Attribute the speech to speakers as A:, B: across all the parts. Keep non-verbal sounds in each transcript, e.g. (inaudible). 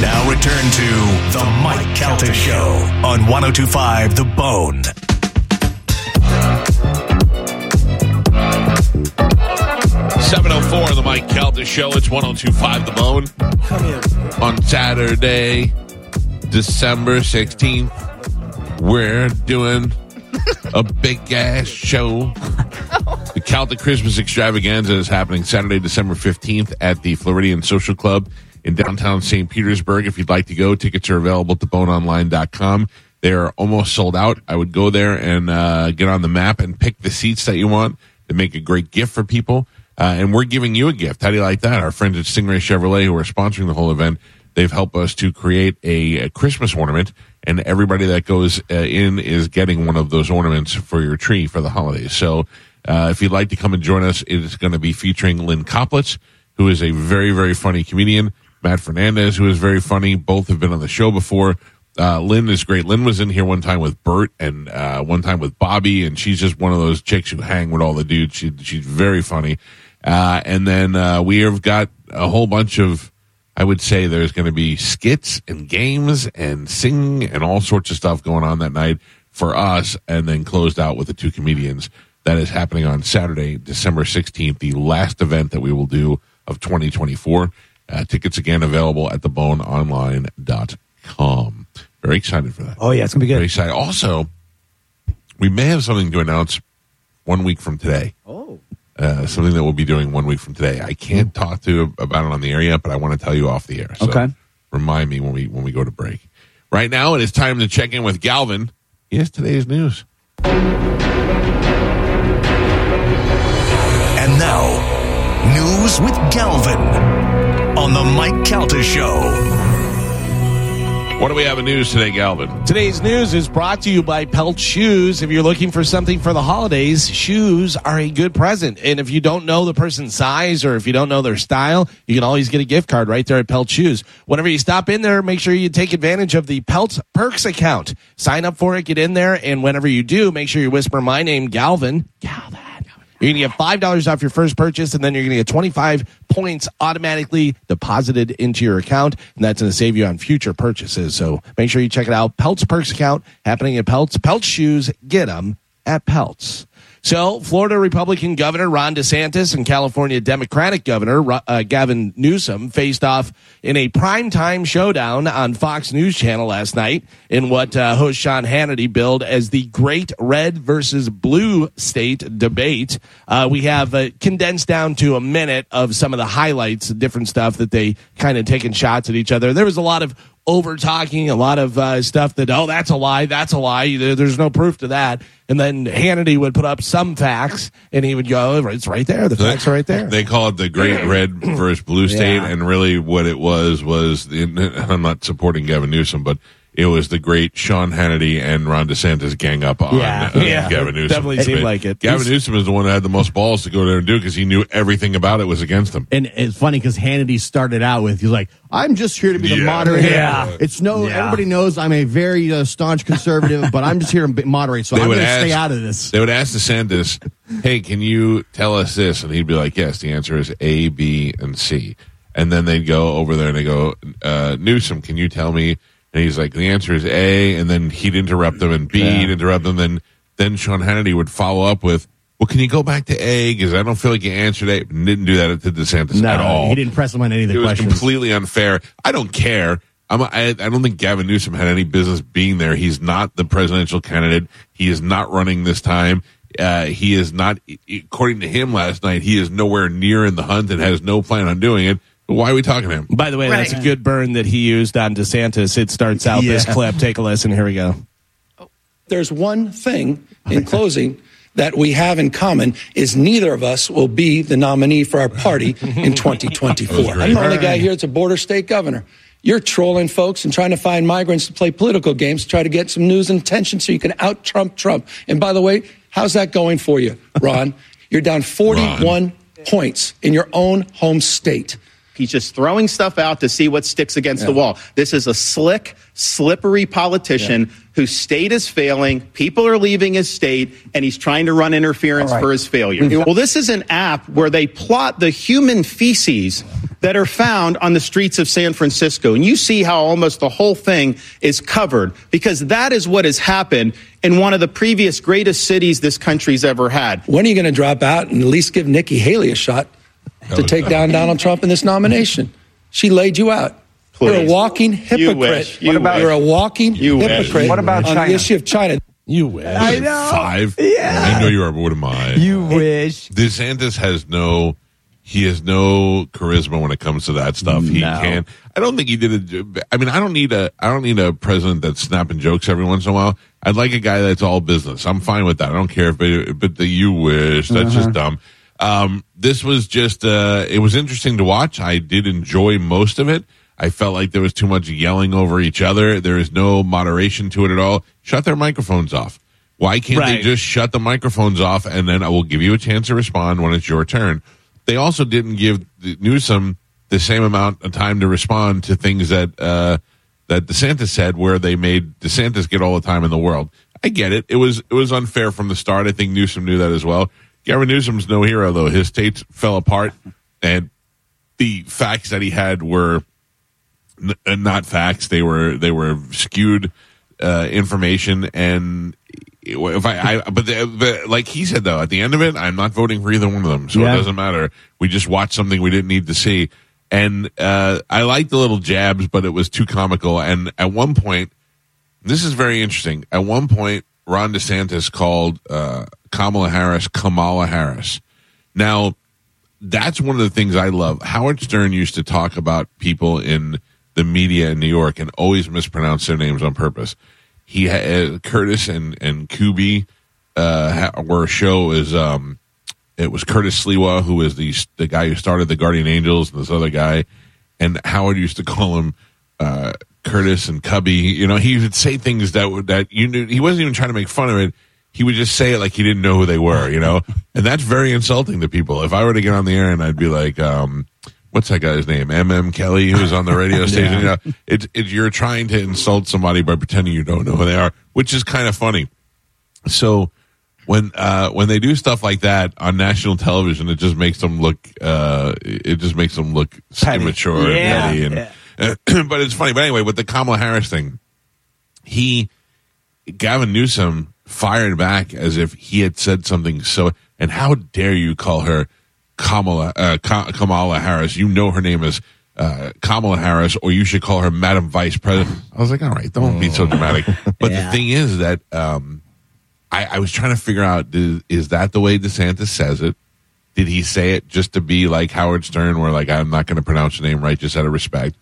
A: Now return to the Mike Calta Show on 1025 The Bone.
B: 704 the Mike Calta Show. It's 1025 The Bone. On Saturday, December 16th, we're doing a big ass show. The Calta Christmas Extravaganza is happening Saturday, December 15th at the Floridian Social Club in downtown St. Petersburg. If you'd like to go, tickets are available at theboneonline.com. They are almost sold out. I would go there and uh, get on the map and pick the seats that you want to make a great gift for people. Uh, and we're giving you a gift. How do you like that? Our friends at Stingray Chevrolet, who are sponsoring the whole event, they've helped us to create a, a Christmas ornament, and everybody that goes uh, in is getting one of those ornaments for your tree for the holidays. So uh, if you'd like to come and join us, it is going to be featuring Lynn Koplitz, who is a very, very funny comedian. Matt Fernandez, who is very funny. Both have been on the show before. Uh, Lynn is great. Lynn was in here one time with Bert and uh, one time with Bobby, and she's just one of those chicks who hang with all the dudes. She, she's very funny. Uh, and then uh, we have got a whole bunch of, I would say there's going to be skits and games and singing and all sorts of stuff going on that night for us, and then closed out with the two comedians. That is happening on Saturday, December 16th, the last event that we will do of 2024. Uh, tickets again available at theboneonline.com. Very excited for that.
C: Oh yeah, it's gonna be good.
B: Very excited. Also, we may have something to announce one week from today.
C: Oh,
B: Uh, something that we'll be doing one week from today. I can't talk to about it on the air yet, but I want to tell you off the air. So
C: Okay.
B: Remind me when we when we go to break. Right now, it is time to check in with Galvin. He has today's news.
A: And now, news with Galvin on the Mike Calta Show.
B: What do we have in news today, Galvin?
D: Today's news is brought to you by Pelt Shoes. If you're looking for something for the holidays, shoes are a good present. And if you don't know the person's size or if you don't know their style, you can always get a gift card right there at Pelt Shoes. Whenever you stop in there, make sure you take advantage of the Pelt Perks account. Sign up for it, get in there, and whenever you do, make sure you whisper my name, Galvin. Galvin. You're going to get $5 off your first purchase, and then you're going to get 25 points automatically deposited into your account, and that's going to save you on future purchases. So make sure you check it out. Pelts Perks account happening at Pelts. Pelts shoes, get them at Pelts. So, Florida Republican Governor Ron DeSantis and California Democratic Governor uh, Gavin Newsom faced off in a primetime showdown on Fox News Channel last night in what uh, host Sean Hannity billed as the Great Red versus Blue State debate. Uh, we have uh, condensed down to a minute of some of the highlights, different stuff that they kind of taking shots at each other. There was a lot of over talking, a lot of uh, stuff that, oh, that's a lie, that's a lie. There's no proof to that. And then Hannity would put up some facts and he would go, "Oh, it's right there. The facts are right there.
B: They call it the Great Red versus Blue State,
D: Yeah.
B: and really what it was was I'm not supporting Gavin Newsom, but it was the great Sean Hannity and Ron DeSantis gang up on
D: Yeah.
B: uh,
D: Yeah.
B: Gavin Newsom.
D: Definitely seemed like it.
B: Gavin
D: He's-
B: Newsom is the one that had the most balls to go there and do because he knew everything about it was against him.
E: And it's funny because Hannity started out with he's like, "I'm just here to be the
B: Yeah.
E: moderator.
D: Yeah.
E: It's no,
D: Yeah.
E: everybody knows I'm a very uh, staunch conservative, but I'm just here to moderate, so
B: They
E: I'm going to stay out of this."
B: They would ask DeSantis, "Hey, can you tell us this?" And he'd be like, "Yes." The answer is A, B, and C. And then they'd go over there and they go, uh, "Newsom, can you tell me?" And he's like, "The answer is A." And then he'd interrupt them, and B, he'd interrupt them. Then then Sean Hannity would follow up with, "Well, can you go back to A? Because I don't feel like you answered A." And didn't do that to DeSantis
E: No,
B: at all.
E: he didn't press him on any of the
B: it was
E: questions.
B: completely unfair. I don't care. I'm, I, I don't think Gavin Newsom had any business being there. He's not the presidential candidate. He is not running this time. Uh, he is not, according to him last night, he is nowhere near in the hunt and has no plan on doing it. But why are we talking to him?
D: By the way, that's a good burn that he used on DeSantis. It starts out this
C: Yeah.
D: clip. Take a listen. Here we go.
F: there's one thing in closing
C: that we have in common is neither of us will be the nominee for our party in (laughs) 2024. I'm the only guy here that's a border state governor. You're trolling folks and trying to find migrants to play political games to try to get some news and attention so you can out Trump Trump. And by the way, how's that going for you, Ron? (laughs) You're down 41 points in your own home state.
F: He's just throwing stuff out to see what sticks against
C: Yeah.
F: the wall. This is a slick, slippery politician whose state is failing. People are leaving his state, and he's trying to run interference
C: right.
F: for his failure. Mm-hmm. Well, this is an app where they plot the human feces that are found on the streets of San Francisco. And you see how almost the whole thing is covered because that is what has happened in one of the previous greatest cities this country's ever had.
C: When are you going to drop out and at least give Nikki Haley a shot to take down Donald Trump in this nomination? She laid you out. You're a
F: Please.
C: walking
F: You
C: hypocrite.
F: wish. You wish.
C: You're a walking
F: You wish.
C: hypocrite
F: What about
C: on
F: China?
C: the issue of China.
D: You wish.
B: I know. Five. Yeah. I know you are, but what am I?
G: You wish.
B: DeSantis has no. He has no charisma when it comes to that stuff. He
G: No.
B: can. I don't think he did it. I mean, I don't need a. I don't need a president that's snapping jokes every once in a while. I'd like a guy that's all business. I'm fine with that. I don't care if, it, but the you wish that's just uh-huh. dumb. Um, this was just. Uh, it was interesting to watch. I did enjoy most of it. I felt like there was too much yelling over each other. There is no moderation to it at all. Shut their microphones off. Why can't they just shut the microphones off and then I will give you a chance to respond when it's your turn? They also didn't give Newsom the same amount of time to respond to things that uh, that DeSantis said, where they made DeSantis get all the time in the world. I get it. It was it was unfair from the start. I think Newsom knew that as well. Gavin Newsom's no hero though. His states fell apart, and the facts that he had were n- uh, not facts. They were they were skewed uh, information, and if I, I but, the, but like he said though, at the end of it, I'm not voting for either one of them, so
G: Yeah.
B: it doesn't matter. We just watched something we didn't need to see, and uh, I liked the little jabs, but it was too comical. And at one point, this is very interesting. At one point, Ron DeSantis called uh, Kamala Harris Kamala Harris. Now, that's one of the things I love. Howard Stern used to talk about people in the media in New York and always mispronounce their names on purpose. He had Curtis and and Kuby uh, were a show is um, it was Curtis Sliwa who was the the guy who started the Guardian Angels and this other guy, and Howard used to call him uh, Curtis and Cubby. You know, he would say things that that you knew he wasn't even trying to make fun of it. He would just say it like he didn't know who they were, you know, (laughs) and that's very insulting to people. If I were to get on the air and I'd be like, um, "What's that guy's name?" M.M. Kelly, who's on the radio (laughs) station. You know, it's it, you're trying to insult somebody by pretending you don't know who they are, which is kind of funny. So when uh, when they do stuff like that on national television, it just makes them look uh, it just makes them look immature
G: Yeah.
B: and petty. And (clears throat) but it's funny. But anyway, with the Kamala Harris thing, he Gavin Newsom fired back as if he had said something so. And how dare you call her Kamala uh, Ka- Kamala Harris? You know her name is. Uh, Kamala Harris, or you should call her Madam Vice President. I was like, all right, don't be so dramatic. (laughs) But the thing is that um, I, I was trying to figure out is, is that the way DeSantis says it? Did he say it just to be like Howard Stern, where like I'm not going to pronounce the name right, just out of respect,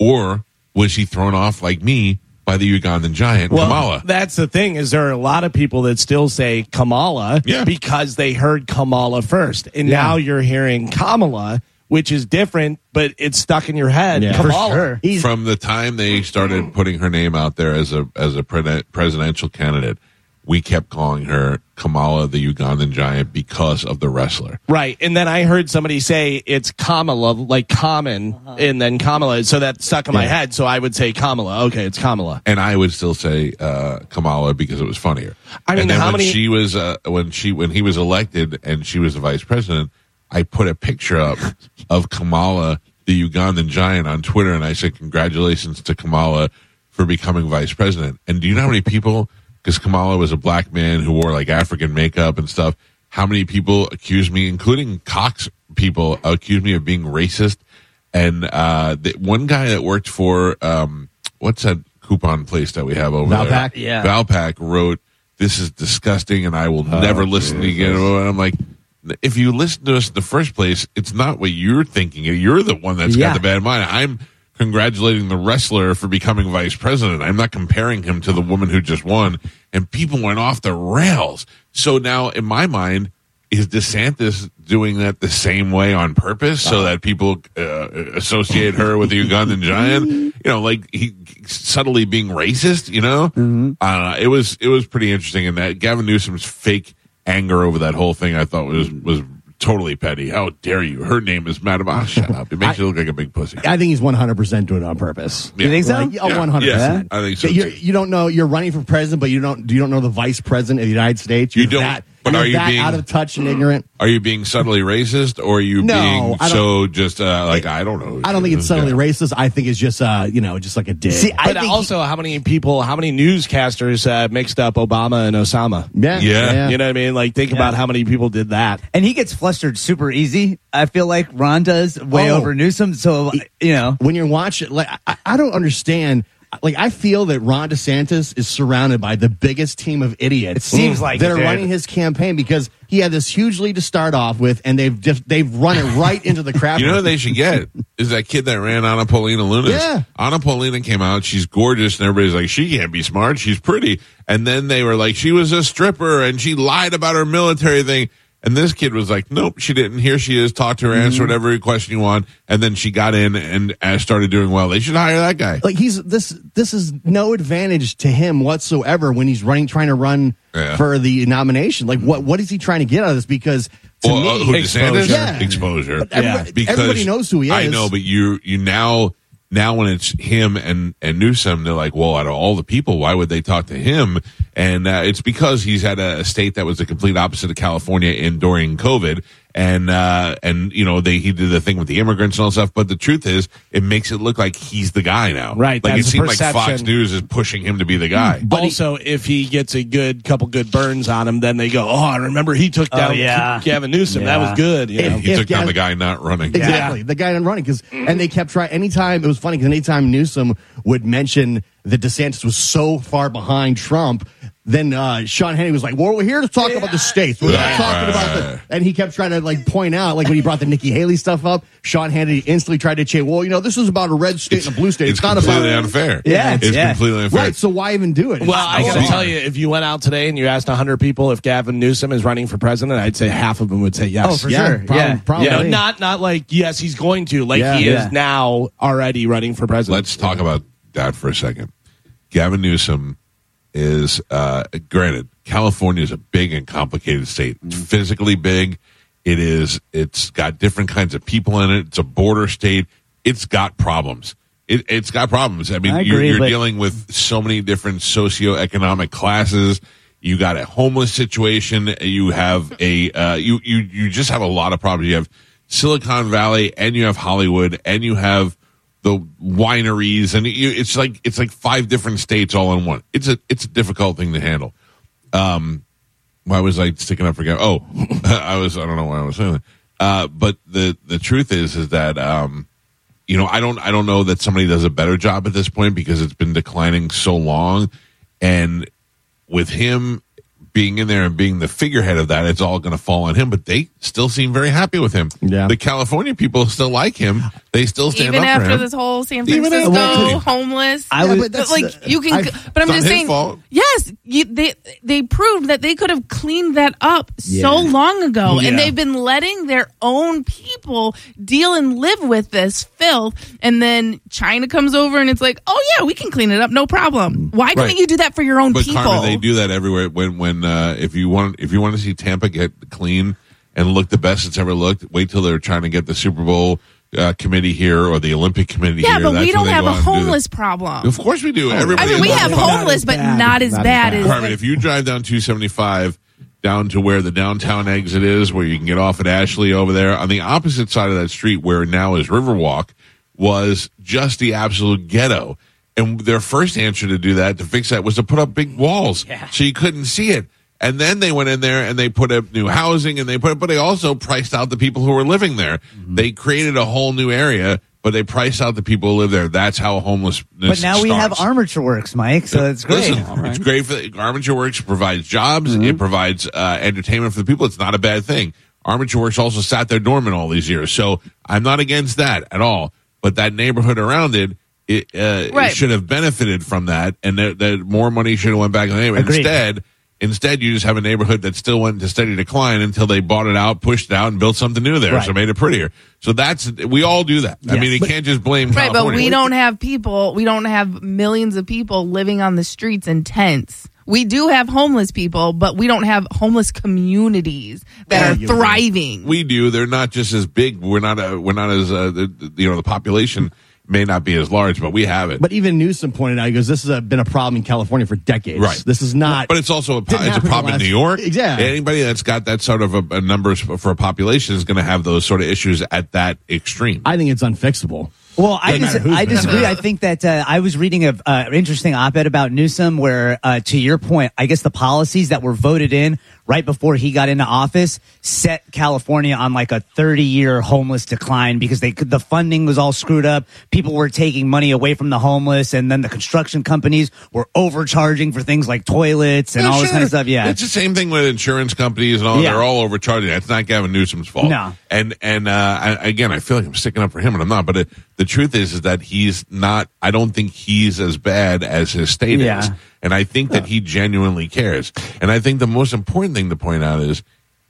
B: or was he thrown off like me by the Ugandan giant Kamala?
D: That's the thing is there are a lot of people that still say Kamala
B: Yeah.
D: because they heard Kamala first. And now you're hearing Kamala, which is different, but it's stuck in your head.
G: Yeah, for
D: Kamala.
G: sure. He's
B: From the time they started putting her name out there as a as a pre- presidential candidate, we kept calling her Kamala the Ugandan giant because of the wrestler.
D: Right. And then I heard somebody say it's Kamala, like common, and then Kamala. So that stuck in my head. So I would say Kamala. Okay, it's Kamala.
B: and I would still say uh, Kamala because it was funnier.
D: I mean,
B: and then
D: how
B: when
D: many-
B: she was uh, when she when he was elected and she was the vice president, I put a picture up of Kamala, the Ugandan giant, on Twitter, and I said, "Congratulations to Kamala for becoming vice president." And do you know how many people? Because Kamala was a black man who wore like African makeup and stuff. How many people accused me, including Cox people, accused me of being racist? And uh, the, one guy that worked for um, what's that coupon place that we have over
G: Valpak?
B: there?
G: Yeah.
B: Valpak wrote, "This is disgusting, and I will never listen to you again." And I'm like, if you listen to us in the first place, it's not what you're thinking. You're the one that's
G: Yeah.
B: got the bad mind. I'm congratulating the wrestler for becoming vice president. I'm not comparing him to the woman who just won. And people went off the rails. So now, in my mind, is DeSantis doing that the same way on purpose so that people uh, associate her with the Ugandan giant? You know, like he subtly being racist. You know, uh, it was it was pretty interesting. And that Gavin Newsom's fake anger over that whole thing, I thought was was totally petty. How dare you? Her name is Madam. Ah, shut up! It makes you look like a big pussy.
E: I think he's 100% doing it on purpose.
B: You think so?
E: Like, oh,
B: Yeah.
E: 100%.
B: Yes, I think so,
E: You're,
B: too.
E: you don't know, you're running for president, but you don't, you don't know the vice president of the United States.
B: You
E: You're
B: don't-
E: That,
B: but
E: you're
B: are you
E: that
B: being-
E: out of touch and ignorant?
B: Are you being subtly racist, or are you
E: No,
B: being so just uh, like I don't know?
E: I don't think it's subtly
B: Yeah.
E: racist. I think it's just, uh, you know, just like a dig.
G: See, I
D: But
G: think
D: also, how many people, how many newscasters uh, mixed up Obama and Osama?
E: yeah,
B: Yeah.
D: You know what I mean? Like, think about how many people did that.
G: and he gets flustered super easy. I feel like Ron does way
E: Oh.
G: over Newsom. So you know,
E: when you're watching, like I, I don't understand. Like I feel that Ron DeSantis is surrounded by the biggest team of idiots.
G: It seems like
E: that
G: it,
E: are
G: dude.
E: running his campaign because he had this huge lead to start off with, and they've just, they've run it right into the crap. (laughs)
B: You know what they should get is that kid that ran Anna Paulina Luna's.
E: Yeah.
B: Anna Paulina came out. She's gorgeous, and everybody's like, she can't be smart. She's pretty. And then they were like, she was a stripper, and she lied about her military thing. And this kid was like, nope, she didn't. Here she is. Talk to her, answer
E: Mm-hmm.
B: whatever question you want. And then she got in and uh, started doing well. They should hire that guy.
E: like he's this this is no advantage to him whatsoever when he's running trying to run
B: Yeah.
E: for the nomination like what what is he trying to get out of this because to
B: Well,
E: me
B: uh, who DeSantis?
E: Yeah.
B: Exposure.
E: But everybody- everybody knows who he is.
B: I
E: is.
B: know, but you you now now when it's him and and Newsom, they're like, well, out of all the people, why would they talk to him? And uh, it's because he's had a state that was the complete opposite of California in during COVID, and uh, and you know they he did the thing with the immigrants and all stuff. But the truth is, it makes it look like he's the guy now.
D: Right,
B: Like it
D: that's the
B: seems like Fox. News is pushing him to be the guy.
D: But also, if he gets a good couple good burns on him, then they go, "Oh, I remember he took
G: Oh,
D: down
G: yeah. (laughs)
D: Gavin Newsom. That was good." You know?
E: If-
B: He took down the guy not running.
E: Exactly. The guy not running because, and they kept trying. Anytime it was funny because anytime Newsom would mention that DeSantis was so far behind Trump, then uh, Sean Hannity was like, "Well, we're here to talk about the states. We're not talking
B: right,
E: about the." And he kept trying to like point out, like when he brought the Nikki Haley stuff up, Sean Hannity instantly tried to say, "Well, you know, this is about a red state and a blue state. It's,
B: It's
E: not
B: completely
E: about."
B: unfair.
G: Yeah,
B: it's
G: yeah.
B: completely unfair.
E: Right. So why even do it?
D: Well, I got to
E: bizarre.
D: tell you, if you went out today and you asked 100 people if Gavin Newsom is running for president, I'd say half of them would say yes.
G: Oh, for
E: Yeah,
G: sure.
E: prob-
G: yeah.
E: probably.
D: You know, not not like yes, he's going to. Like
E: Yeah.
D: he
G: Yeah.
D: is now already running for president.
B: Let's talk about that for a second. Gavin Newsom is, uh, granted, California is a big and complicated state. It's physically big. It is. It's got different kinds of people in it. It's a border state. It's got problems. It, it's got problems. I mean,
G: I
B: you're, you're
G: but-
B: dealing with so many different socioeconomic classes. You got a homeless situation. You have a uh, you you you just have a lot of problems. You have Silicon Valley, and you have Hollywood, and you have the wineries, and it's like it's like five different states all in one. It's a it's a difficult thing to handle. Um, why was I sticking up for? Oh, (laughs) I was I don't know why I was saying that. Uh, but the the truth is is that um, you know I don't I don't know that somebody does a better job at this point because it's been declining so long, and with him being in there and being the figurehead of that, it's all going to fall on him. But they still seem very happy with him.
E: Yeah.
B: the California people still like him. They still stand
H: Even
B: up for
H: after
B: him.
H: this whole San
B: Even
H: Francisco
B: after-
H: homeless,
G: I would-
E: but
H: like
E: the-
H: you can,
E: I've-
H: but I'm
B: It's
H: just saying,
B: fault.
H: yes, you, they they proved that they could have cleaned that up so long ago,
D: Yeah.
H: and they've been letting their own people deal and live with this filth, and then China comes over and it's like, oh yeah, we can clean it up, no problem. Why
B: Right.
H: couldn't you do that for your own
B: But
H: people?
B: Carmen, they do that everywhere. When when uh, if you want if you want to see Tampa get clean and look the best it's ever looked, wait till they're trying to get the Super Bowl uh, committee here or the Olympic committee
H: yeah,
B: here.
H: but
B: That's
H: we don't have a
B: out do
H: homeless problem.
B: Of course we do.
H: I
B: Everybody
H: mean, we have
B: problem.
H: homeless, but
E: bad.
H: not as
E: Not as
H: bad
E: bad.
H: as.
B: Carmen, if you drive down 275 down to where the downtown exit is, where you can get off at Ashley over there, on the opposite side of that street, where now is Riverwalk, was just the absolute ghetto. And their first answer to do that, to fix that, was to put up big walls so you couldn't see it. And then they went in there and they put up new housing and they put, but they also priced out the people who were living there.
G: Mm-hmm.
B: They created a whole new area, but they priced out the people who live there. That's how homelessness.
G: But now we have. Armature Works, Mike. So it's great.
B: Listen, it's great for the, Armature Works provides jobs.
G: Mm-hmm.
B: It provides uh, entertainment for the people. It's not a bad thing. Armature Works also sat there dormant all these years, so I'm not against that at all. but that neighborhood around it. It, uh,
H: Right.
B: it should have benefited from that, and that, that more money should have went back in the neighborhood.
G: Agreed.
B: Instead, instead, you just have a neighborhood that still went into steady decline until they bought it out, pushed it out, and built something new there,
G: Right.
B: so made it prettier. So that's we all do that. I mean, you can't just blame
H: Right, but we don't have people, we don't have millions of people living on the streets in tents. We do have homeless people, but we don't have homeless communities that are thriving.
B: We do. They're not just as big. We're not. A, we're not as. Uh, the, the- you know, the population may not be as large, but we have it.
E: But even Newsom pointed out, he goes, "This has uh, been a problem in California for decades.
B: Right.
E: This is not."
B: But it's also a, it's a problem in New York.
E: Exactly.
B: Anybody that's got that sort of a, a numbers for, for a population is going to have those sort of issues at that extreme.
E: I think it's unfixable.
G: Well, I, dis- I disagree. I think that uh, I was reading an uh, interesting op-ed about Newsom, where, uh, to your point, I guess the policies that were voted in right before he got into office set California on like a 30-year homeless decline because they could, the funding was all screwed up. People were taking money away from the homeless, and then the construction companies were overcharging for things like toilets and
B: Yeah,
G: all this kind of stuff. Yeah,
B: it's the same thing with insurance companies and all.
G: Yeah.
B: They're all overcharging. That's not Gavin Newsom's fault.
G: No.
B: And and uh, I, again, I feel like I'm sticking up for him, and I'm not. But it, the truth is, is that he's not. I don't think he's as bad as his state
G: Yeah.
B: is, and I think that he genuinely cares. And I think the most important thing to point out is.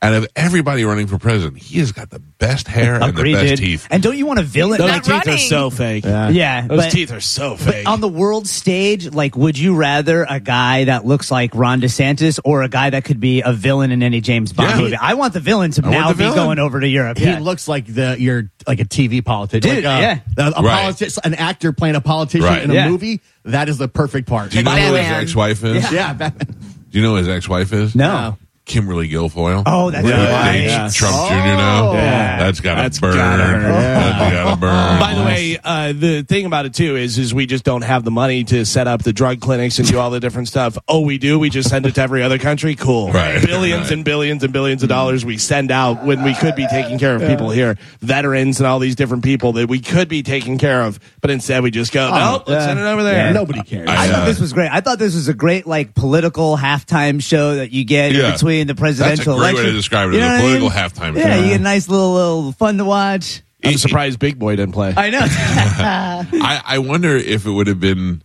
B: Out of everybody running for president, he has got the best hair and the
G: Agreed,
B: best
G: dude.
B: teeth.
G: And don't you want a villain?
D: Those
H: Not
D: teeth are so fake.
G: yeah,
D: Those
G: but-
D: teeth are so
G: But
D: fake.
G: on the world stage, like, would you rather a guy that looks like Ron DeSantis or a guy that could be a villain in any James Bond
B: Yeah.
G: movie? I want the villain to
B: I want
G: now
B: the
G: be
B: villain.
G: going over to Europe.
E: He
G: Yeah.
E: looks like the you're like a TV politician,
G: Dude,
E: like, uh,
G: yeah.
E: a, a
B: Right.
E: politi- an actor playing a politician
B: Right.
E: in a
G: Yeah.
E: movie. That is the perfect part.
B: Do you know who his
H: Batman.
B: ex-wife is? (laughs)
E: yeah, Batman.
B: Do you know who his ex-wife is?
G: no.
B: Kimberly Guilfoyle.
G: Oh, that's
B: Who
G: right.
B: dates
D: Yeah.
B: Trump
E: Oh.
B: Jr. now.
D: Yeah.
B: That's got to burn.
D: gotta hurt.
B: That's got to burn.
D: By the way, uh, the thing about it too is, is we just don't have the money to set up the drug clinics and do all the different stuff. Oh, we do. We just send it to every other country. Cool.
B: Right. (laughs)
D: Billions
B: Right.
D: and billions and billions of dollars we send out when we could be taking care of people here, veterans and all these different people that we could be taking care of, but instead we just go, nope, let's send it over there.
G: Yeah.
E: Nobody cares.
G: I
B: I,
G: thought
B: uh,
G: this was great. I thought this was a great like political halftime show that you get
B: Yeah.
G: in the presidential
B: That's a great way to describe it,
G: You know
B: a
G: what I
B: political
G: mean?
B: halftime
G: Yeah,
B: show.
G: you get a nice little, little fun to watch.
D: I'm surprised Big Boy didn't play.
G: I know. (laughs)
B: I, I wonder if it would have been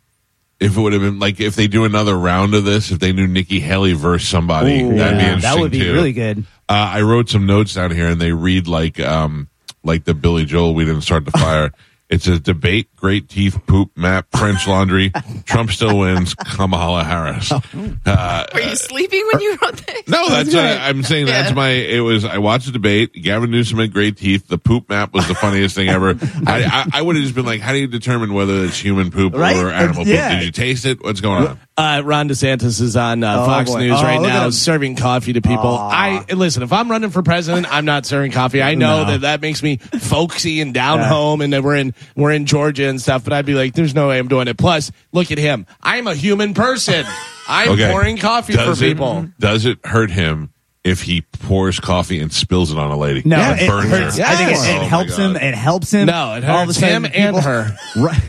B: if it would have been like if they do another round of this, if they knew Nikki Haley versus somebody,
G: Ooh,
B: that'd be interesting
G: That would be
B: too.
G: really good.
B: Uh, I wrote some notes down here, and they read like um like the Billy Joel. We didn't start the fire. (laughs) it's a debate, great teeth, poop, map, French laundry. Trump still wins. Kamala Harris. (laughs) Uh,
H: Were you sleeping when you wrote this?
B: no, that's uh, I'm saying that's
H: Yeah.
B: my. It was I watched the debate. Gavin Newsom had great teeth. The poop map was the funniest thing ever. I I, I would have just been like, how do you determine whether it's human poop
G: Right?
B: or animal
G: Yeah.
B: poop? Did you taste it? What's going on?
D: Uh, Ron DeSantis is on uh,
G: Oh,
D: Fox
G: boy.
D: News
G: Oh,
D: right now, serving coffee to people. I listen. If I'm running for president, I'm not serving coffee. I know
E: No.
D: that that makes me folksy and down
G: Yeah.
D: home, and that we're in we're in Georgia and stuff. But I'd be like, there's no way I'm doing it. Plus, look at him. I'm a human person. I'm
B: Okay.
D: pouring coffee
B: Does
D: for
B: it,
D: people.
B: Does it hurt him if he pours coffee and spills it on a lady?
G: No,
B: And
G: it
B: burns
G: hurts.
B: her?
G: I think it,
B: Oh,
G: it
B: my
G: helps him. It helps him.
D: No, it
G: All of a
D: hurts
G: sudden,
D: him and her. (laughs)
E: right,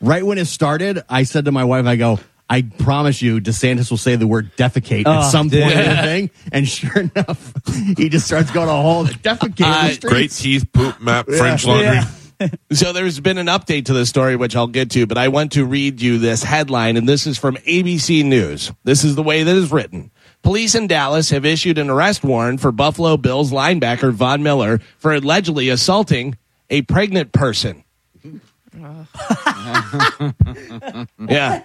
E: right when it started, I said to my wife, I go, I promise you, DeSantis will say the word defecate
G: Oh,
E: at some
G: dude.
E: point in the thing. And sure enough, (laughs) he just starts going a whole defecate. in the
D: Uh.
B: Great teeth, poop map, French laundry.
G: Yeah. (laughs)
D: So there's been an update to the story, which I'll get to, but I want to read you this headline, and this is from ABC News. This is the way that is written. Police in Dallas have issued an arrest warrant for Buffalo Bills linebacker Von Miller for allegedly assaulting a pregnant person. (laughs) yeah.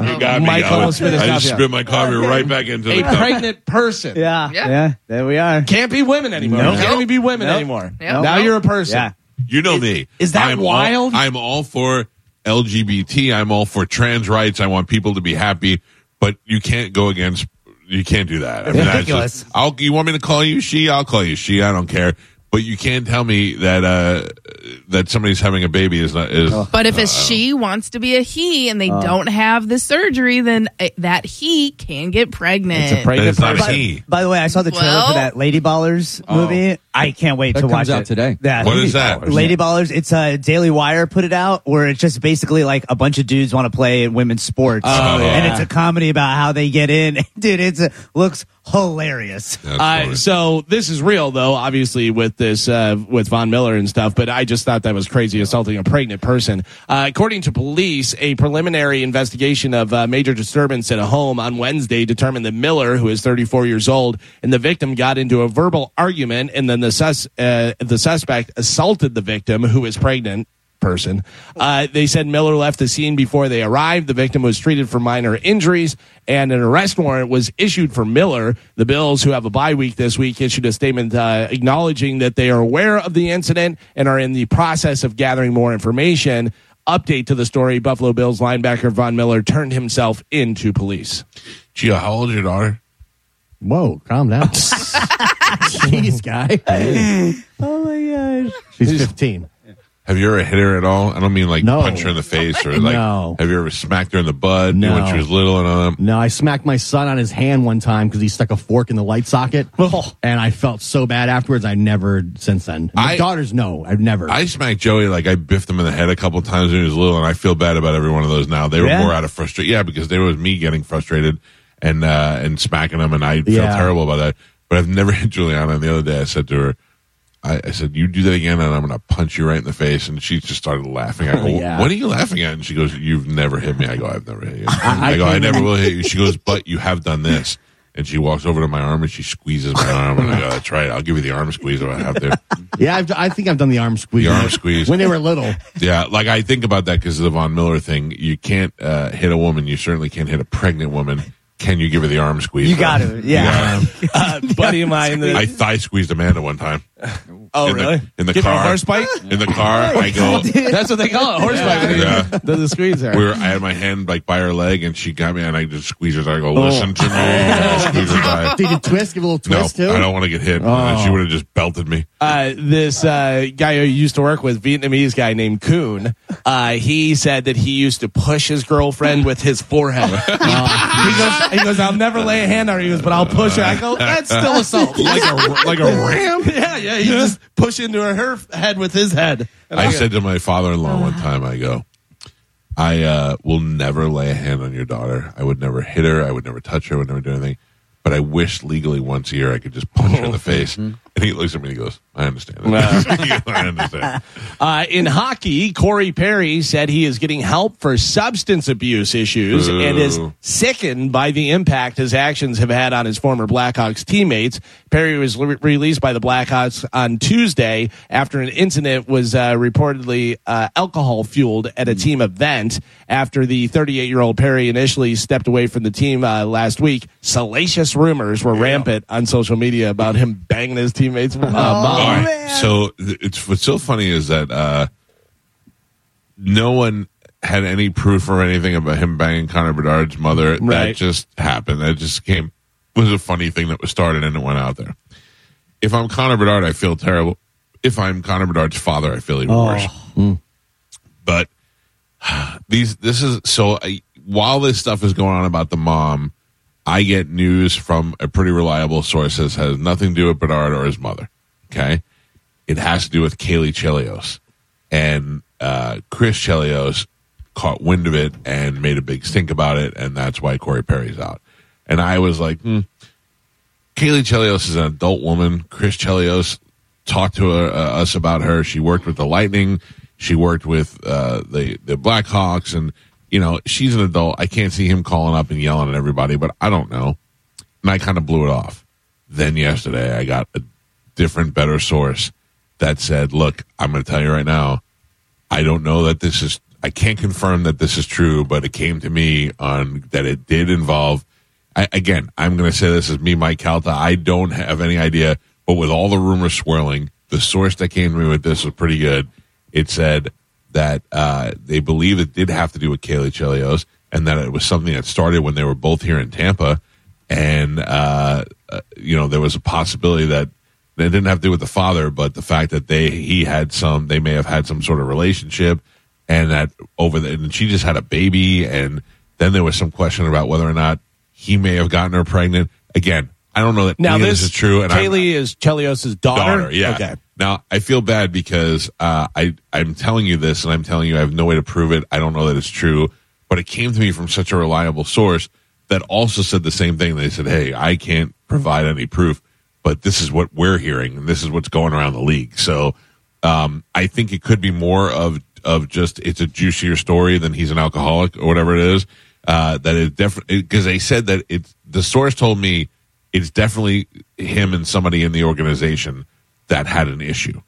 B: You got me.
D: Mike
B: I,
D: almost
B: was- I just spit my coffee right back into
D: A
B: the cup.
D: pregnant person.
G: Yeah,
H: Yeah.
G: yeah, There we are.
D: Can't be women anymore.
G: Nope.
D: Can't even be women
G: Nope.
D: anymore.
H: Nope.
D: Now
H: Nope.
D: you're a person.
G: Yeah.
B: You know me.
D: is that
B: I'm
D: wild?
B: All, I'm all for LGBT. I'm all for trans rights. I want people to be happy, but you can't go against. You can't do that. I mean,
G: ridiculous.
B: Just, I'll, you want me to call you she? I'll call you she. I don't care. But you can't tell me that uh, that somebody's having a baby is not is. Oh.
H: But if a uh, she wants to be a he and they
G: Oh.
H: don't have the surgery, then uh, that he can get pregnant.
D: It's a
B: that
D: pregnant
B: is not a
D: person.
B: he.
G: By the way, I saw the trailer
H: Well-
G: for that Lady Ballers oh. movie. I can't wait
I: That
G: to
I: comes
G: watch
I: out
G: it
I: today.
G: Yeah.
B: What is that?
G: Lady Ballers. It's a Daily Wire put it out where it's just basically like a bunch of dudes want to play in women's sports,
D: Oh, yeah.
G: and it's a comedy about how they get in. (laughs) Dude, it's a, looks hilarious.
D: Uh, so this is real, though, obviously with this uh, with Von Miller and stuff. But I just thought that was crazy, assaulting a pregnant person. Uh, according to police, a preliminary investigation of uh, major disturbance at a home on Wednesday determined that Miller, who is 34 years old, and the victim got into a verbal argument, and then the sus uh, the suspect assaulted the victim, who is pregnant person. Uh, they said Miller left the scene before they arrived. The victim was treated for minor injuries, and an arrest warrant was issued for Miller. The Bills, who have a bye week this week, issued a statement uh, acknowledging that they are aware of the incident and are in the process of gathering more information. Update to the story: Buffalo Bills linebacker Von Miller turned himself into police.
B: Gio, how old is your daughter?
E: Whoa, calm down. (laughs) (laughs) Jeez, guy.
G: Oh my gosh.
E: She's 15.
B: Have you ever hit her at all? I don't mean like
E: No.
B: punch her in the face or like.
E: No.
B: Have you ever smacked her in the butt
E: No.
B: when she was little and all that?
E: No, I smacked my son on his hand one time because he stuck a fork in the light socket, and I felt so bad afterwards. I never since then. My
B: I-
E: daughters no, I've never.
B: I smacked Joey like I biffed him in the head a couple times when he was little, and I feel bad about every one of those now. They were
G: Yeah?
B: more out of frustration. Yeah, because there was me getting frustrated and uh, and smacking him, and I feel
E: Yeah.
B: terrible about that. But I've never (laughs) hit Juliana. And the other day, I said to her, I, I said, "You do that again, and I'm going to punch you right in the face." And she just started laughing. I go,
E: Oh, yeah.
B: "What are you laughing at?" And she goes, "You've never hit me." I go, "I've never hit you."
E: I
B: I, go, "I never will hit you." She goes, "But you have done this." And she walks over to my arm and she squeezes my arm, and I go, "That's right. I'll give you the arm squeeze if I have to." (laughs)
E: yeah, I've, I think I've done the arm squeeze.
B: The arm squeeze.
E: when they were little.
B: Yeah, like I think about that because of the Von Miller thing. You can't uh, hit a woman. You certainly can't hit a pregnant woman. Can you give her the arm squeeze?
G: You got to, yeah. (laughs)
D: Uh, buddy of mine, the,
B: I thigh squeezed Amanda one time. (laughs)
D: oh
B: in the-
D: really?
B: in the
D: Give her a
B: car.
D: horse bite. (laughs)
B: In the car, I go.
D: That's what they call it, horse bite. when
B: Yeah.
D: do (laughs) the squeeze there.
B: We were, I had my hand like by her leg, and she got me, and I just squeezed her. I go,
D: Oh.
B: listen to me. And I squeeze her thigh.
E: Did you twist? Give a little
B: No,
E: twist too.
B: I don't want to get hit. And She would have just belted me.
D: uh, this uh, guy who used to work with Vietnamese guy named Kuhn. Uh, he said that he used to push his girlfriend with his forehead. he goes, he goes, I'll never lay a hand on her. He goes, but I'll push her. I go, that's still assault.
B: Like a like a ram.
D: yeah, yeah. He just (laughs) push into her, her head with his head. And
B: I said to my father-in-law one time, I go, I uh, will never lay a hand on your daughter. I would never hit her. I would never touch her. I would never do anything. But I wish legally once a year I could just punch her in the face. And he looks at me and he goes, I understand. (laughs) I understand.
D: Uh, in hockey, Corey Perry said he is getting help for substance abuse issues
B: Boo.
D: and is sickened by the impact his actions have had on his former Blackhawks teammates. Perry was re- released by the Blackhawks on Tuesday after an incident was uh, reportedly uh, alcohol fueled at a team event. After the 38 year old Perry initially stepped away from the team uh, last week, salacious rumors were rampant on social media about him banging his teammates. Uh,
B: All
D: mom.
B: right. So it's what's so funny is that uh, no one had any proof or anything about him banging Connor Bedard's mother. That just happened. That just came was a funny thing that was started and it went out there. If I'm Connor Bedard, I feel terrible. If I'm Connor Bedard's father, I feel even worse. But (sighs) these this is so I, while this stuff is going on about the mom, I get news from a pretty reliable source that has nothing to do with Bernard or his mother. Okay, it has to do with Caley Chelios and uh, Chris Chelios caught wind of it and made a big stink about it, and that's why Corey Perry's out. And I was like, hmm. Caley Chelios is an adult woman. Chris Chelios talked to her, uh, us about her. She worked with the Lightning. She worked with uh, the the Blackhawks, and you know she's an adult. I can't see him calling up and yelling at everybody, but I don't know. And I kind of blew it off. Then yesterday, I got a different, better source that said, "Look, I'm going to tell you right now. I don't know that this is. I can't confirm that this is true, but it came to me on that it did involve. I, again, I'm going to say this is me, Mike Calta. I don't have any idea, but with all the rumors swirling, the source that came to me with this was pretty good. It said that uh, they believe it did have to do with Caley Chelios, and that it was something that started when they were both here in Tampa, and uh, uh, you know there was a possibility that it didn't have to do with the father, but the fact that they he had some, they may have had some sort of relationship, and that over the, and she just had a baby, and then there was some question about whether or not he may have gotten her pregnant. Again, I don't know that
D: Now this,
B: this is true. And I'm-
D: Caley is Chelios' daughter.
B: daughter. Yeah.
D: Okay.
B: Now I feel bad because uh, I I'm telling you this, and I'm telling you I have no way to prove it. I don't know that it's true, but it came to me from such a reliable source that also said the same thing. They said, "Hey, I can't provide any proof, but this is what we're hearing, and this is what's going around the league. So um, I think it could be more of of just it's a juicier story than he's an alcoholic or whatever it is. Uh, that it definitely because they said that it's the source told me it's definitely him and somebody in the organization that had an issue,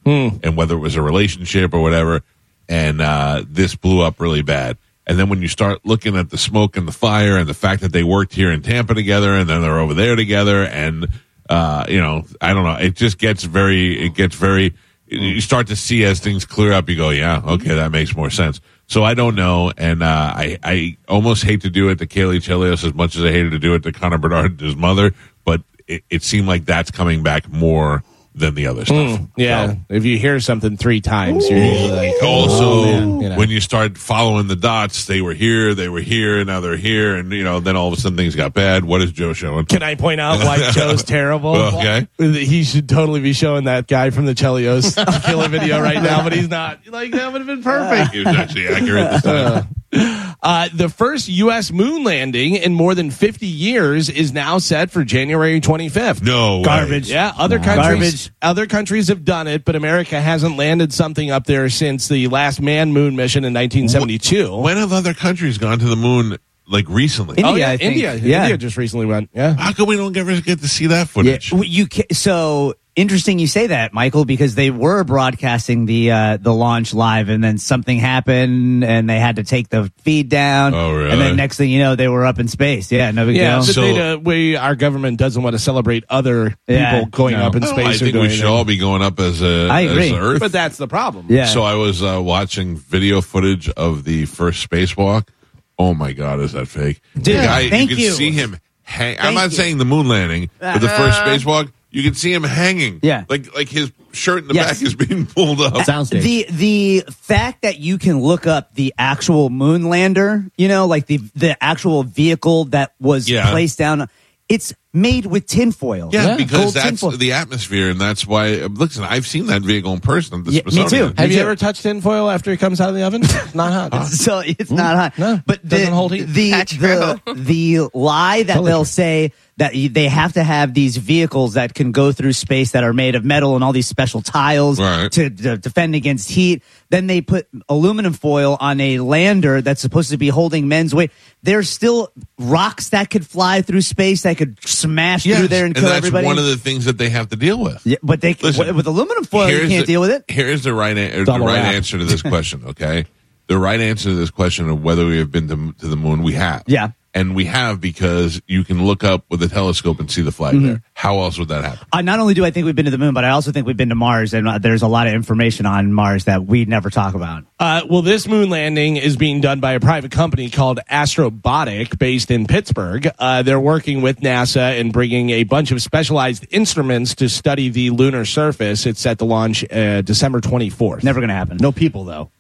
B: and whether it was a relationship or whatever, and uh, this blew up really bad. And then when you start looking at the smoke and the fire and the fact that they worked here in Tampa together and then they're over there together and uh, you know, I don't know, it just gets very it gets very you start to see as things clear up, you go, yeah, okay, that makes more sense. So I don't know, and uh, I I almost hate to do it to Caley Chelios as much as I hated to do it to Connor Bernard, his mother, it, it seemed like that's coming back more than the other stuff.
D: Mm, yeah.
B: So-
D: If you hear something three times, you're usually like,
B: also,
D: oh, man, you know.
B: when you start following the dots, they were here, they were here, and now they're here, and you know, then all of a sudden things got bad. What is Joe showing?
D: Can I point out why Joe's (laughs) terrible?
B: Okay.
D: He should totally be showing that guy from the Chelios (laughs) killer video right now, but he's not. Like, that would have been perfect.
B: He was actually accurate this time.
D: Uh, Uh, the first U.S. moon landing in more than 50 years is now set for January 25th.
B: No way.
G: Garbage.
D: Yeah, other
G: Nah.
D: countries
G: Garbage.
D: other countries have done it, but America hasn't landed something up there since the last man moon mission in 1972.
B: When have other countries gone to the moon like recently?
G: India,
D: oh yeah,
G: I think.
D: India.
G: Yeah.
D: India just recently went. Yeah.
B: How come we don't ever get to see that footage?
G: Well, You ca- so interesting you say that, Michael, because they were broadcasting the uh, the launch live, and then something happened, and they had to take the feed down.
B: Oh, really?
G: And then next thing you know, they were up in space. Yeah, no big
D: Yeah,
G: deal.
D: but
B: So-
D: they, uh, we our government doesn't want to celebrate other people going
G: no.
D: up in
B: No,
D: space.
B: I
D: or
B: think we should
D: anything.
B: all be going up as a
G: I
B: as
G: agree.
B: Earth.
D: But that's the problem.
G: yeah.
B: So I was uh, watching video footage of the first spacewalk. Oh my god, is that fake?
G: Dude,
B: the guy,
G: thank
B: you can
G: you.
B: see him hang. I'm not
G: you.
B: saying the moon landing, but the first spacewalk, you can see him hanging.
G: Yeah.
B: like like his shirt in the
G: Yes.
B: back is being pulled up.
E: Soundstage.
G: the the fact that you can look up the actual moon lander, you know, like the the actual vehicle that was
B: Yeah.
G: placed down, it's made with tinfoil.
B: Yeah, because
G: Gold
B: that's
G: tinfoil.
B: the atmosphere, and that's why. Listen, I've seen that vehicle in person the
G: Yeah, me too.
D: Have
G: Me
D: you
G: too.
D: ever touched tinfoil after it comes out of the oven? Not hot. (laughs)
G: so it's not mm. hot.
D: No,
G: but
D: doesn't hold heat.
G: The,
H: That's
G: the, the lie that they'll say that they have to have these vehicles that can go through space that are made of metal and all these special tiles
B: Right.
G: to, to defend against heat. Then they put aluminum foil on a lander that's supposed to be holding men's weight. There's still rocks that could fly through space that could smash
B: Yes,
G: through there and, kill
B: that's
G: everybody.
B: one of the things that they have to deal with.
G: yeah, but they
B: Listen,
G: with aluminum foil you can't
B: the-
G: deal with it.
B: Here's the right a- the right answer to (laughs) this question. Okay, the right answer to this question of whether we have been to, to the moon, we have.
G: Yeah.
B: And we have because you can look up with a telescope and see the flag
G: Mm-hmm.
B: there. How else would that happen?
G: Uh, not only do I think we've been to the moon, but I also think we've been to Mars, and uh, there's a lot of information on Mars that we never talk about.
D: Uh, well, this moon landing is being done by a private company called Astrobotic, based in Pittsburgh. Uh, they're working with NASA and bringing a bunch of specialized instruments to study the lunar surface. It's set to launch uh, December 24th.
G: Never going to happen.
E: no people though.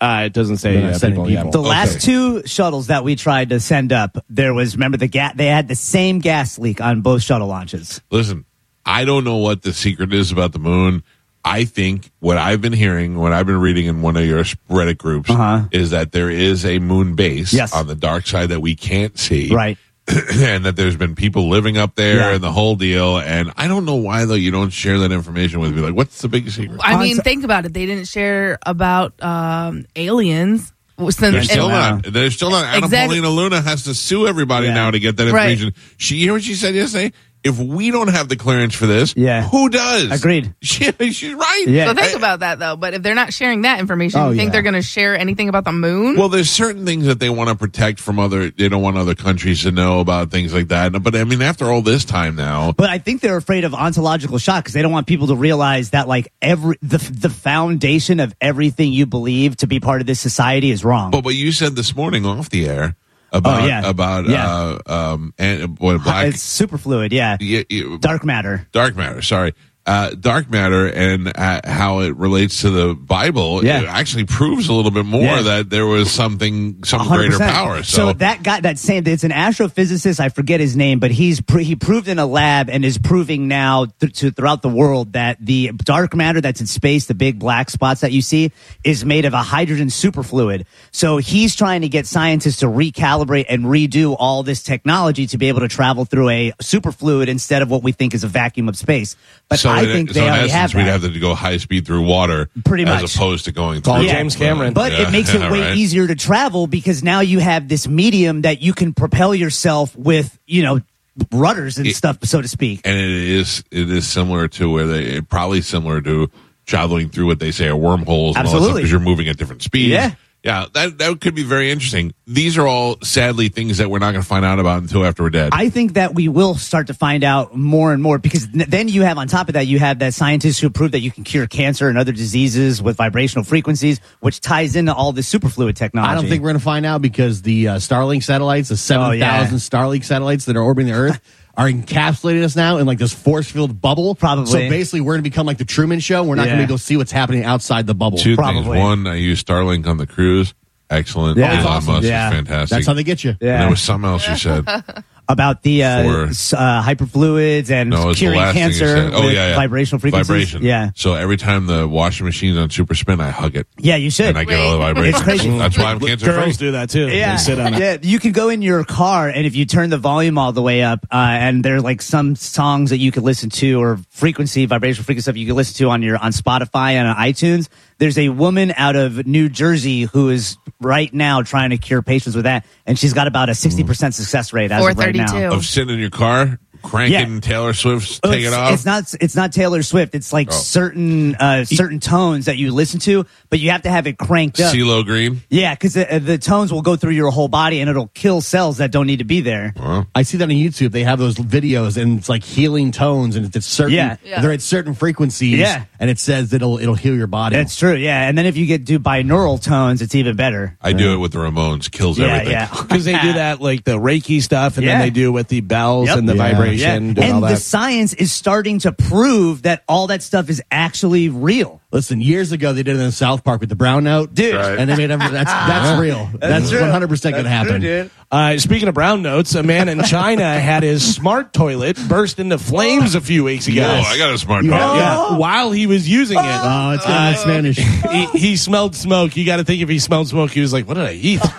D: Uh, it doesn't say
E: They're not
D: uh,
E: sending
D: people.
E: people.
D: yet.
G: The last two shuttles that we tried to send up, there was remember the gas. They had the same gas leak on both shuttle launches.
B: Listen, I don't know what the secret is about the moon. I think what I've been hearing, what I've been reading in one of your Reddit groups,
G: Uh-huh.
B: is that there is a moon base
G: Yes.
B: on the dark side that we can't see.
G: Right. (coughs)
B: and that there's been people living up there
G: Yeah.
B: and the whole deal. And I don't know why though you don't share that information with me. Like, what's the big secret?
H: I mean, think about it. They didn't share about um, aliens. Since,
B: They're still
G: wow.
B: not. They're still not. Anna
H: Exactly.
B: Paulina Luna has to sue everybody
G: Yeah.
B: now to get that
H: Right.
B: information. She, you hear what she said yesterday? If we don't have the clearance for this,
G: Yeah.
B: who does?
G: Agreed. (laughs)
B: She, she's right.
G: Yeah.
H: So think
B: I-
H: about that though. But if they're not sharing that information,
E: Oh,
H: you think
E: yeah.
H: they're going to share anything about the moon?
B: Well, there's certain things that they want to protect from other. They don't want other countries to know about things like that. But I mean, after all this time now,
G: But I think they're afraid of ontological shock because they don't want people to realize that like every the the foundation of everything you believe to be part of this society is wrong.
B: but what you said this morning off the air about
G: Oh, yeah.
B: about
G: Yeah.
B: uh, um and what black
G: it's super fluid. Yeah.
B: yeah, yeah,
G: Dark matter.
B: dark matter. Sorry. Uh, dark matter and uh, how it relates to the Bible,
G: Yeah.
B: actually proves a little bit more
G: Yeah.
B: that there was something, some
G: 100%.
B: greater power. So,
G: that guy, that same, it's an astrophysicist. I forget his name, but he's pr- he proved in a lab and is proving now th- to throughout the world that the dark matter that's in space, the big black spots that you see, is made of a hydrogen superfluid. So he's trying to get scientists to recalibrate and redo all this technology to be able to travel through a superfluid instead of what we think is a vacuum of space. But
B: so
G: I
B: in,
G: think
B: so
G: they
B: in
G: already
B: essence,
G: have
B: we'd have to go high speed through water,
G: Pretty much, as
B: opposed to going
D: Call
B: through
D: James Cameron.
G: But
B: Yeah,
G: it makes (laughs) it way
B: right.
G: easier to travel because now you have this medium that you can propel yourself with, you know, rudders and
B: It-
G: stuff, so to speak.
B: and it is it is similar to where they probably similar to traveling through what they say are wormholes and all that
G: Absolutely.
B: because you're moving at different speeds.
G: Yeah.
B: Yeah, that that could be very interesting. These are all sadly things that we're not going to find out about until after we're dead.
G: I think that we will start to find out more and more because n- then you have on top of that you have that scientists who prove that you can cure cancer and other diseases with vibrational frequencies, which ties into all this superfluid technology.
E: I don't think we're going to find out because the uh, Starlink satellites, the 7,000
G: yeah.
E: Starlink satellites that are orbiting the Earth, are encapsulating us now in like this force field bubble.
G: Probably.
E: So basically, we're going to become like the Truman Show. We're not
G: Yeah.
E: going to go see what's happening outside the bubble.
B: Two
G: Probably.
B: things. One, I used Starlink on the cruise. Excellent.
G: Yeah.
B: Elon
G: That's
B: Musk
G: Yeah.
B: is fantastic.
E: That's how they get you.
G: Yeah.
B: And there was something else you said. (laughs)
G: about the uh,
B: For-
G: uh, hyperfluids and
B: No,
G: curing
B: last thing you
G: cancer.
B: Oh
G: with
B: yeah, yeah.
G: vibrational frequencies.
B: Vibration.
G: Yeah,
B: So every time the washing machine's on super spin, I hug it
G: yeah, you should.
B: and I get all the vibrations.
G: It's crazy.
B: That's why I'm cancer free.
D: Girls do that too.
G: Yeah,
D: They sit on it.
G: yeah. You can go in your car, and if you turn the volume all the way up, uh, and there's like some songs that you could listen to, or frequency, vibrational frequency stuff you can listen to on your on Spotify and on iTunes. There's a woman out of New Jersey who is right now trying to cure patients with that, and she's got about a sixty percent success rate as of right now.
H: 432.
B: Of sitting in your car, cranking
G: Yeah.
B: Taylor Swift's
G: Oh,
B: "Take It Off."
G: It's not. It's not Taylor Swift. It's like
B: Oh.
G: certain uh, certain tones that you listen to, but you have to have it cranked up.
B: CeeLo Green.
G: Yeah, because the, the tones will go through your whole body and it'll kill cells that don't need to be there.
E: I see that on YouTube. They have those videos and it's like healing tones and it's certain.
G: Yeah.
H: Yeah.
E: They're at certain frequencies.
G: Yeah.
E: And it says that it'll it'll heal your body.
G: That's true. Yeah, and then if you get do binaural tones, it's even better.
B: I do it with the Ramones. Kills
G: Yeah,
B: everything.
G: yeah. (laughs)
D: Because they do that like the Reiki stuff, and
G: Yeah.
D: then they do with the bells
G: Yep.
D: and the
E: Yeah.
G: Yeah.
D: Vibration, doing all
G: And the
D: that.
G: science is starting to prove that all that stuff is actually real.
E: Listen, years ago they did it in South Park with the brown note,
G: Dude.
B: Right.
E: and they made every, that's that's (laughs) real. That's
G: true.
E: one hundred percent going to
G: That's true,
E: happen.
G: dude.
D: Uh, speaking of brown notes, a man in China (laughs) had his smart toilet burst into flames a few weeks ago.
B: Oh, I got a smart
E: You
B: car.
E: have-
D: Yeah, while he was using it.
E: Oh, it's going to Spanish.
D: he, he smelled smoke. You got to think if he smelled smoke, he was like, "What did I eat?" (laughs)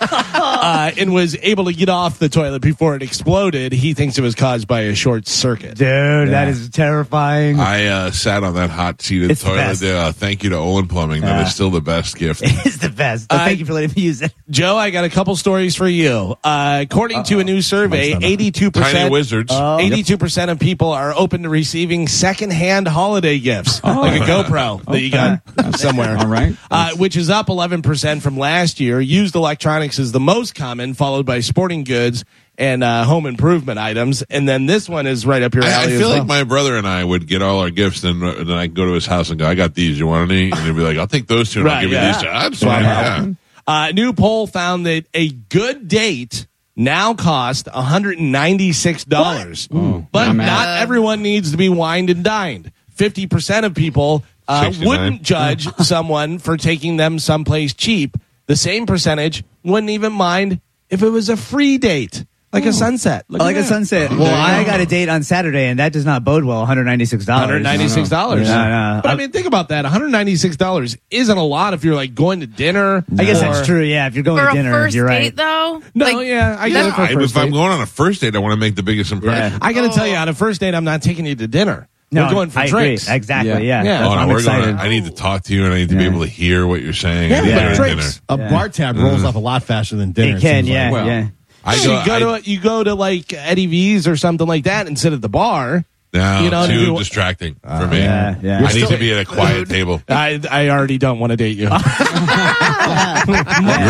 D: uh, and was able to get off the toilet before it exploded. He thinks it was caused by a short circuit.
G: Dude, that is terrifying.
B: I uh, sat on that hot seated
G: It's the
B: toilet.
G: best.
B: there. Uh, thank you to Olin Plumbing. That
G: Yeah.
B: is still the best gift. (laughs)
G: it's the best.
D: Uh,
G: Thank you for letting me use it.
D: Joe, I got a couple stories for you. Uh, according to a new survey, eighty-two
B: Tiny
D: percent
B: wizards.
D: Eighty-two percent of people are open to receiving second-hand holiday gifts, like a GoPro (laughs) that you got somewhere.
I: All right.
D: uh, which is up eleven percent from last year. Used electronics is the most common, followed by sporting goods and uh, home improvement items, and then this one is right up your
B: I, I feel
D: as well.
B: like my brother and I would get all our gifts, and then I go to his house and go, "I got these. You want any?" And he'd be like, "I'll take those two, and I'll give
D: yeah.
B: you these." That's fine. Yeah.
D: Uh, a new poll found that a good date now cost $196.
B: Oh,
D: but
I: I'm
D: not
H: out.
D: everyone needs to be wined and dined. 50% of people uh, wouldn't judge (laughs) someone for taking them someplace cheap. The same percentage wouldn't even mind if it was a free date, like a oh. sunset.
G: I oh, like a sunset. Oh, well, I got a date on Saturday, and that does not bode well. One hundred ninety six dollars.
D: $196.
G: No, no.
D: But I mean, think about that. $196 isn't a lot if you're like going to dinner.
G: I guess that's true. Yeah, if you're going
H: For
G: to
H: a
G: dinner,
H: first
G: you're right.
H: date, though?
D: No,
H: Like,
D: yeah, I get it for a
B: I-
D: first
B: if I'm
D: date.
B: going on a first date, I want to make the biggest impression.
G: Yeah.
D: I got to tell you, on a first date, I'm not taking you to dinner.
G: No,
D: We're going for
G: I
D: drinks.
G: Agree. Exactly.
I: Yeah.
G: Yeah.
D: Yeah.
B: Oh, no,
G: I'm
B: we're
G: excited.
B: going. I need to talk to you, and I need to be able to hear what you're saying.
D: Yeah, yeah.
B: dinner.
D: Drinks.
E: A
G: Yeah.
E: bar tab rolls mm. off a lot faster than dinner.
G: it can.
E: seems
G: Yeah.
E: like.
I: Well,
G: yeah.
B: I go.
D: you go
B: I,
D: to you go to like Eddie V's or something like that and sit at the bar.
B: no,
D: you know,
B: too
D: do-
B: distracting ah, for me.
G: yeah, yeah.
B: I
G: You're
B: need
E: still-
B: to be at a quiet (laughs) table.
D: I I already don't want to date you. (laughs)
B: You're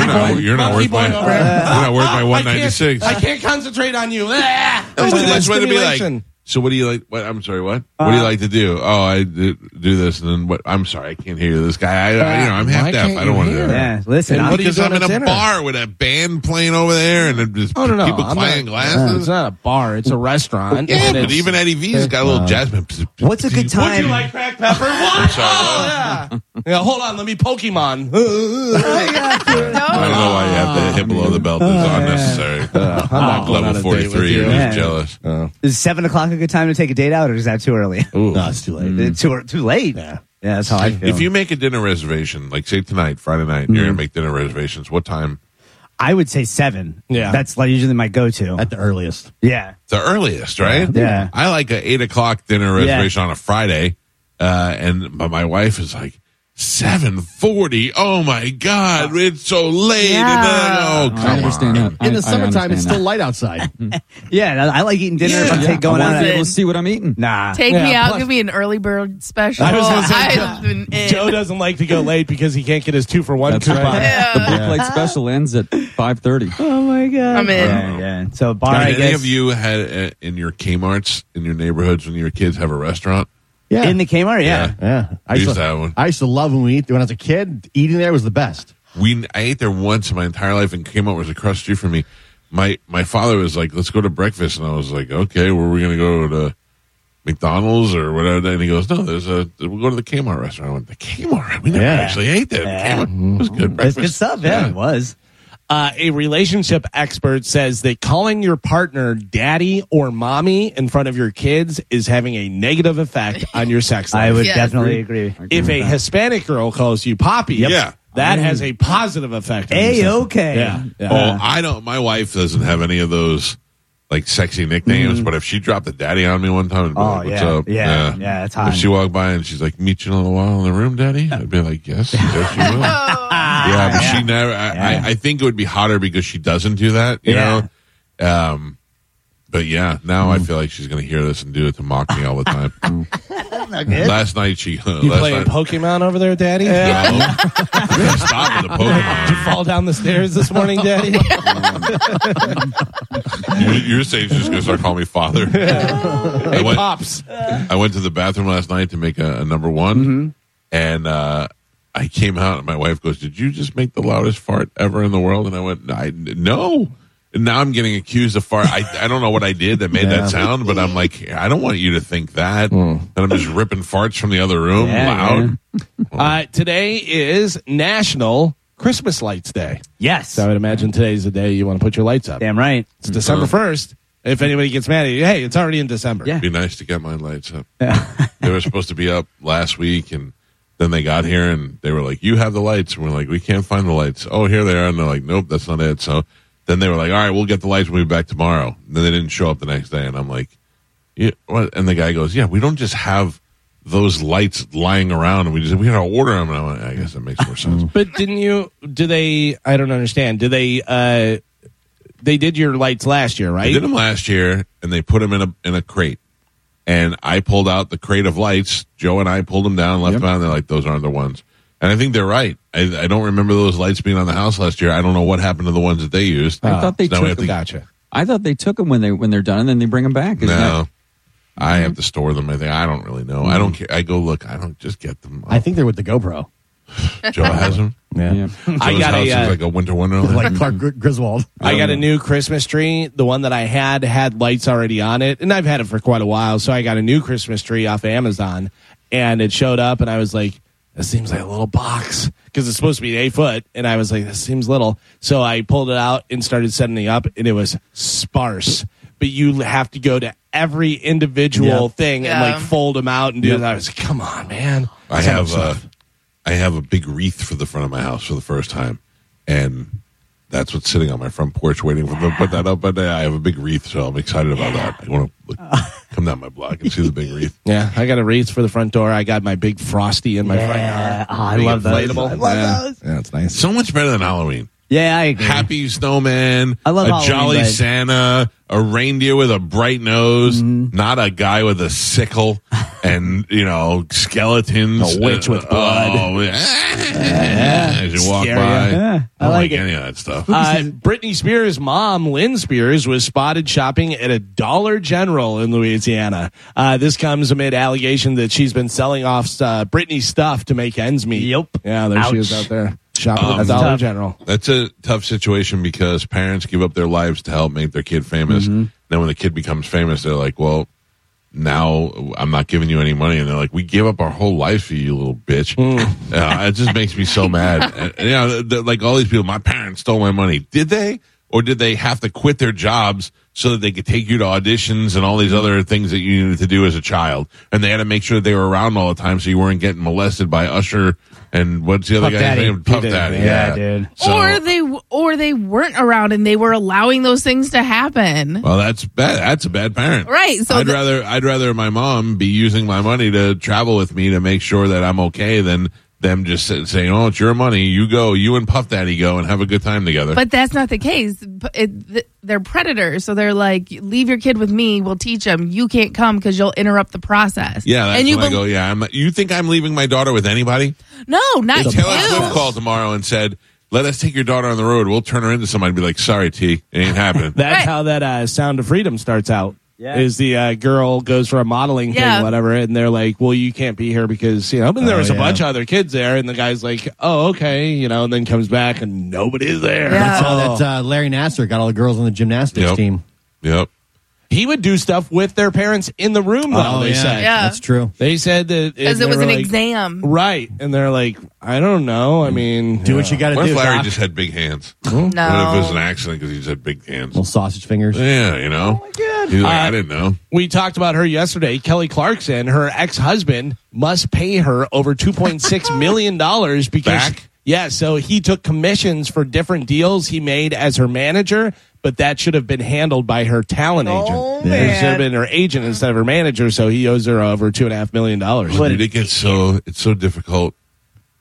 B: not. You're not worth my. You're not worth my
D: I can't- I can't concentrate on you.
B: That's
D: Too much
B: what it'd be like.
D: Stimulation.
B: So what do you like? What I'm sorry. What? what do you uh, like to do? Oh, I do, do this, and then what? I'm sorry, I can't hear you. This guy, I, I you know, I'm half deaf. I don't want to
D: hear?
B: do it.
G: Yeah, listen.
D: And
G: I'm-
D: what do you
B: Because I'm in
D: at
B: a
D: dinner?
B: bar with a band playing over there, and then just
D: Oh no, no,
B: people
D: I'm
B: playing
D: not,
B: glasses.
D: It's not a bar; it's a restaurant.
B: yeah,
D: and
B: but even Eddie V's got a little jazz band.
G: What's a good time?
D: Would you like cracked pepper? (laughs) What?
B: I'm sorry. what?
D: yeah. (laughs) yeah. Hold on, let me Pokemon. (laughs)
B: I don't know why you have to hit below the belt. It's oh, unnecessary.
D: Uh, I'm not on
B: Level
D: a date with
B: 43.
D: you.
B: You're just jealous. Oh.
G: Is seven o'clock a good time to take a date out, or is that too early?
E: No, it's too late.
G: It's too too late. Yeah, yeah, that's how I feel.
B: If you make a dinner reservation, like say tonight, Friday night, you're gonna make dinner reservations. What time?
G: I would say seven.
D: Yeah.
G: that's like usually my go-to.
E: At the earliest.
G: yeah,
B: The earliest, right?
G: Yeah.
B: I like a eight o'clock dinner reservation on a Friday, uh, and but my wife is like seven forty. Oh my god, it's so late. And then oh, come
I: I understand
B: on.
I: that.
E: In
I: I-
E: the summertime,
I: understand
E: it's
I: that.
E: still light outside. (laughs) (laughs)
G: yeah. I like eating dinner if I'm
I: Yeah,
G: going
I: I
G: out.
I: to be able to see what I'm eating.
G: Nah,
H: Take
D: Yeah,
H: me out.
D: plus-
H: give me an early bird special. (laughs)
D: I was gonna say,
H: I've.
D: Joe doesn't like to go late because he can't get his two for one
I: That's
D: coupon.
I: right. The book light special ends at 5:30.
G: Oh my god,
H: I'm in.
G: Yeah, yeah. So bar, I
B: any
G: guess.
B: of you had uh, in your Kmart's in your neighborhoods when your kids have a restaurant?
E: Yeah.
G: in the Kmart, yeah.
E: yeah. I used,
B: used
E: to,
B: to have one.
E: I used to love when we eat. When I was a kid, eating there was the best.
B: We I ate there once in my entire life, and Kmart was across the street from me. My my father was like, "Let's go to breakfast," and I was like, "Okay, where are we going to go to?" McDonald's or whatever, and he goes, "No, there's a we'll go to the Kmart restaurant." I went, "The Kmart? We never
E: Yeah.
B: actually ate there.
G: Yeah.
B: Kmart. It was good mm-hmm.
G: That's
B: breakfast.
G: good stuff. Yeah, it was.
D: Uh, a relationship expert says that calling your partner daddy or mommy in front of your kids is having a negative effect (laughs) on your sex life.
G: I would
H: Yes.
G: definitely agree.
D: if a Hispanic girl calls you poppy,
B: Yeah.
D: that has a positive effect. on your
G: A
D: sex life.
G: okay.
D: Yeah. yeah.
B: Oh, I don't. My wife doesn't have any of those like sexy nicknames, but if she dropped a daddy on me one time,
G: Oh,
B: like, "What's
G: yeah.
B: up?"
G: Yeah. Yeah, it's hot.
B: If she walked by and she's like, "Meet you in a little while in the room, daddy," I'd be like, "Yes, (laughs) yes, you will." yeah, but she never. I, I, I think it would be hotter because she doesn't do that. You
G: Yeah.
B: know. Um. But yeah, now I feel like she's going to hear this and do it to mock me all the time. (laughs) last night she. (laughs)
D: You
B: last
D: playing
B: night,
D: Pokemon over there, daddy?
B: No. (laughs) Stop with the Pokemon.
D: Did you fall down the stairs this morning, daddy?
B: You- You're saying she's going to start calling me father? I
D: hey,
B: went-
D: pops.
B: I went to the bathroom last night to make a, a number one, and uh, I came out, and my wife goes, "Did you just make the loudest fart ever in the world?" And I went, "I no." And now I'm getting accused of fart. I, I don't know what I did that made that sound, but I'm like, I don't want you to think that. And I'm just ripping farts from the other room
G: Yeah,
B: loud.
D: Uh, today is National Christmas Lights Day.
G: Yes.
D: So I would imagine today's the day you want to put your lights up.
G: Damn right.
D: It's December 1st. If anybody gets mad at you, hey, it's already in December.
G: Yeah.
B: Be nice to get my lights up. (laughs) they were supposed to be up last week, and then they got here and they were like, "You have the lights." And we're like, "We can't find the lights." Oh, here they are. And they're like, "Nope, that's not it." So then they were like, "All right, we'll get the lights. We'll be back tomorrow." And then they didn't show up the next day, and I'm like, "Yeah." What? And the guy goes, "Yeah, we don't just have." Those lights lying around, and we just we gotta order them. And I went, I guess that makes more sense. (laughs)
D: But didn't you? Do they? I don't understand. Do they? uh They did your lights last year, right?
B: did them last year, and they put them in a in a crate. And I pulled out the crate of lights. Joe and I pulled them down, left them out, and they're like, "Those aren't the ones." And I think they're right. I, I don't remember those lights being on the house last year. I don't know what happened to the ones that they used.
I: I thought they
B: So now we have
I: took
B: to-
I: them.
D: Gotcha.
I: I thought they took them when they when they're done and then they bring them back. Isn't
B: No,
I: that-
B: I have to store them. I think I don't really know. I don't care. I go look. I don't just get them.
E: I think they're with the GoPro. (laughs)
B: Joe has them.
E: Yeah.
I: yeah.
D: I
B: Joe's
D: got
B: house
D: a,
B: is
D: uh,
B: like a winter wonderland. (laughs)
E: like Clark Gr- Griswold.
D: I got a new Christmas tree. The one that I had had lights already on it, and I've had it for quite a while. So I got a new Christmas tree off Amazon, and it showed up, and I was like, "This seems like a little box because it's supposed to be eight foot." And I was like, "This seems little." So I pulled it out and started setting it up, and it was sparse. But you have to go to every individual
E: Yep.
D: thing and
H: Yeah.
D: like fold them out and do that. I was like, "Come on, man!"
B: I
D: So
B: have
D: much
B: uh,
D: stuff.
B: I have a big wreath for the front of my house for the first time, and that's what's sitting on my front porch waiting for them to put that up. But uh, I have a big wreath, so I'm excited about that. I want to (laughs) come down my block and see the big wreath. (laughs)
D: Yeah, I got a wreath for the front door. I got my big frosty in my front
G: Yeah.
D: yard.
G: Oh, I love those. I love
D: yeah.
G: those.
D: Yeah, it's nice.
B: So much better than Halloween.
G: Yeah, I agree.
B: happy snowman,
G: I love
B: a
G: Halloween,
B: jolly
G: but-
B: Santa, a reindeer with a bright nose,
G: Mm-hmm.
B: not a guy with a sickle (laughs) and you know skeletons,
D: A witch with blood.
B: Oh, (laughs) yeah. as you walk
D: Scary.
B: by.
G: Yeah,
B: I
G: I
B: don't
G: like
B: like
G: it.
B: any of that stuff.
D: Uh, Britney Spears' mom, Lynn Spears, was spotted shopping at a Dollar General in Louisiana. Uh, this comes amid allegation that she's been selling off uh, Britney stuff to make ends meet.
G: Yep.
D: Yeah, there she is
G: Ouch.
D: out there shopping
B: Um,
D: at the Dollar
G: tough.
D: General.
B: That's a tough situation because parents give up their lives to help make their kid famous.
G: Mm-hmm.
B: Then when the kid becomes famous, they're like, "Well, now I'm not giving you any money," and they're like, "We gave up our whole life for you, you little bitch." (laughs) Uh, it just makes me so mad. And, (laughs) and, you know, they're like all these people, my parents stole my money. Did they, or did they have to quit their jobs? So that they could take you to auditions and all these other things that you needed to do as a child, and they had to make sure they were around all the time so you weren't getting molested by Usher and what's the other
G: Puff
B: guy's
G: Daddy.
B: name? Puff
D: He did.
B: Daddy.
G: Yeah, dude.
B: So-
H: or they or they weren't around and they were allowing those things to happen.
B: Well, that's bad. That's a bad parent.
H: Right, so
B: I'd
H: the-
B: rather I'd rather my mom be using my money to travel with me to make sure that I'm okay than them just saying, "Oh, it's your money. You go. You and Puff Daddy go and have a good time together."
H: But that's not the case. It, they're predators, so they're like, "Leave your kid with me. We'll teach him. You can't come because you'll interrupt the process."
B: yeah, that's
H: and you
B: when I go. Yeah, I'm, you think I'm leaving my daughter with anybody?
H: No, not
B: If
H: you.
B: Taylor Swift called tomorrow and said, "Let us take your daughter on the road. We'll turn her into somebody." I'd be like, "Sorry, T, it ain't happening." (laughs)
D: That's
H: Right.
D: how that uh, Sound of Freedom starts out.
G: Yeah.
D: Is the uh, girl goes for a modeling
H: Yeah.
D: thing, whatever, and they're like, "Well, you can't be here because you know." And there
E: Oh,
D: was a
E: yeah.
D: bunch of other kids there, and the guy's like, "Oh, okay," you know, and then comes back and nobody's there.
H: Yeah.
E: That's how that uh, Larry Nassar got all the girls on the gymnastics
B: Yep.
E: team.
B: yep.
D: He would do stuff with their parents in the room, though. they
E: yeah.
D: say.
H: Yeah.
E: That's true.
D: They said that
H: because it was an
D: like-
H: exam.
D: right? And they're like, "I don't know. I mean,
E: Do what you got to
B: What
E: do.
B: if Larry
E: Doc.
B: just had big hands?
H: No,
B: What if it was an accident because he just had big hands?
E: Little sausage fingers.
B: Yeah, you know. Oh my god. He's like,
D: Uh,
B: I didn't know.
D: we talked about her yesterday. Kelly Clarkson, her ex husband, must pay her over two point six (laughs) million dollars because
B: Back?
D: yeah. So he took commissions for different deals he made as her manager, but that should have been handled by her talent oh, agent. It should have been her agent instead of her manager. So he owes her over two and a half million dollars.
B: Dude, it gets so it's so difficult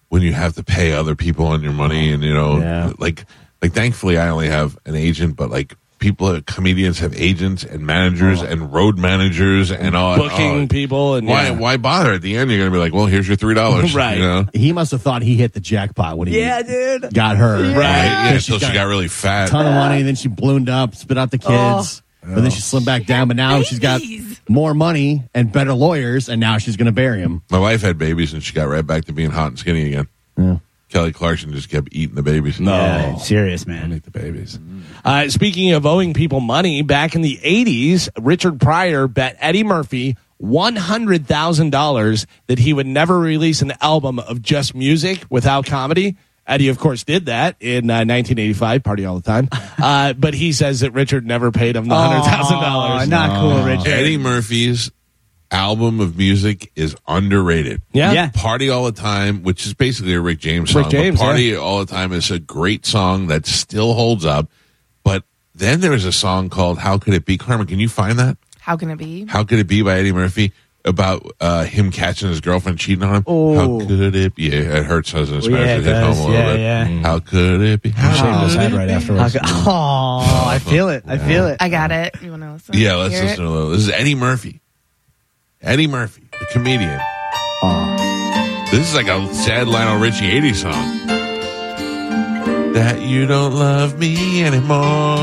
B: when you have to pay other people on your money, and you know,
D: Yeah.
B: like like thankfully I only have an agent, but like people, uh, comedians have agents and managers oh. and road managers and all
D: Booking
B: oh,
D: people and
B: Why
D: yeah.
B: why bother? At the end, you're gonna be like, well, here's your three dollars,
D: Right.
B: You know,
E: He must have thought he hit the jackpot when he yeah,
G: dude.
E: got her.
B: right? Yeah,
E: Because
B: until she got really fat.
E: ton of money, and then she ballooned up, spit out the oh. kids, but then she slimmed back down. But now she's got more money and better lawyers, and now she's going to bury him.
B: My wife had babies, and she got right back to being hot and skinny again. Kelly Clarkson just kept eating the babies.
D: No.
G: Yeah, serious man.
D: Make the babies. Uh, speaking of owing people money, back in the 80s, Richard Pryor bet Eddie Murphy $100,000 that he would never release an album of just music without comedy. Eddie, of course, did that in uh, 1985, Party All the Time. (laughs) Uh, but he says that Richard never paid him the $100,000.
G: not cool, Richard.
B: Eddie Murphy's album of music is underrated.
D: Yeah.
G: Yeah.
B: Party All the Time, which is basically a Rick James song.
D: Rick James,
B: but Party All the Time is a great song that still holds up. But then there's a song called How Could It Be? Carmen, can you find that?
H: How can it be?
B: How Could It Be by Eddie Murphy? About uh, him catching his girlfriend cheating on him.
G: Oh.
B: How could it be? Yeah, it hurts us in Spanish.
G: yeah,
B: it
G: it
B: hit home
G: does.
B: a little
G: Yeah,
B: bit.
G: yeah.
B: How could it be? How
D: Shaved his
B: could
D: head
B: it
D: right
B: be? (laughs)
D: afterwards.
G: Oh, I feel it. I feel it.
H: I got it. You want to listen?
B: Yeah, let's
H: Hear it?
B: listen to a little. This is Eddie Murphy. Eddie Murphy, the comedian. This is like a sad Lionel Richie 80s song. That you don't love me anymore.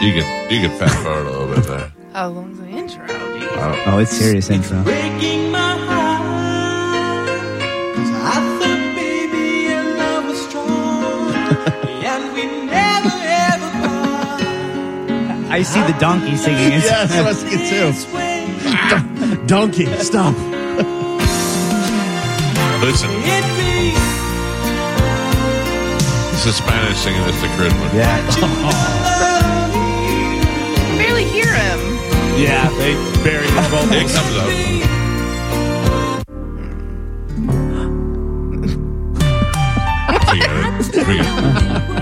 B: You can you can fast forward a little bit there. (laughs)
H: How long's the intro? Geez.
G: Oh, it's serious intro.
J: breaking my heart. I
G: see the donkey singing it. (laughs)
E: Yes, I was thinking too. (laughs) Donkey, stop.
B: Listen,
J: It be
B: this is Spanish singing this to Christmas.
G: Yeah.
H: I (laughs) can barely hear him.
D: Yeah, they buried his vocals.
B: It comes up. Forget it. Forget it.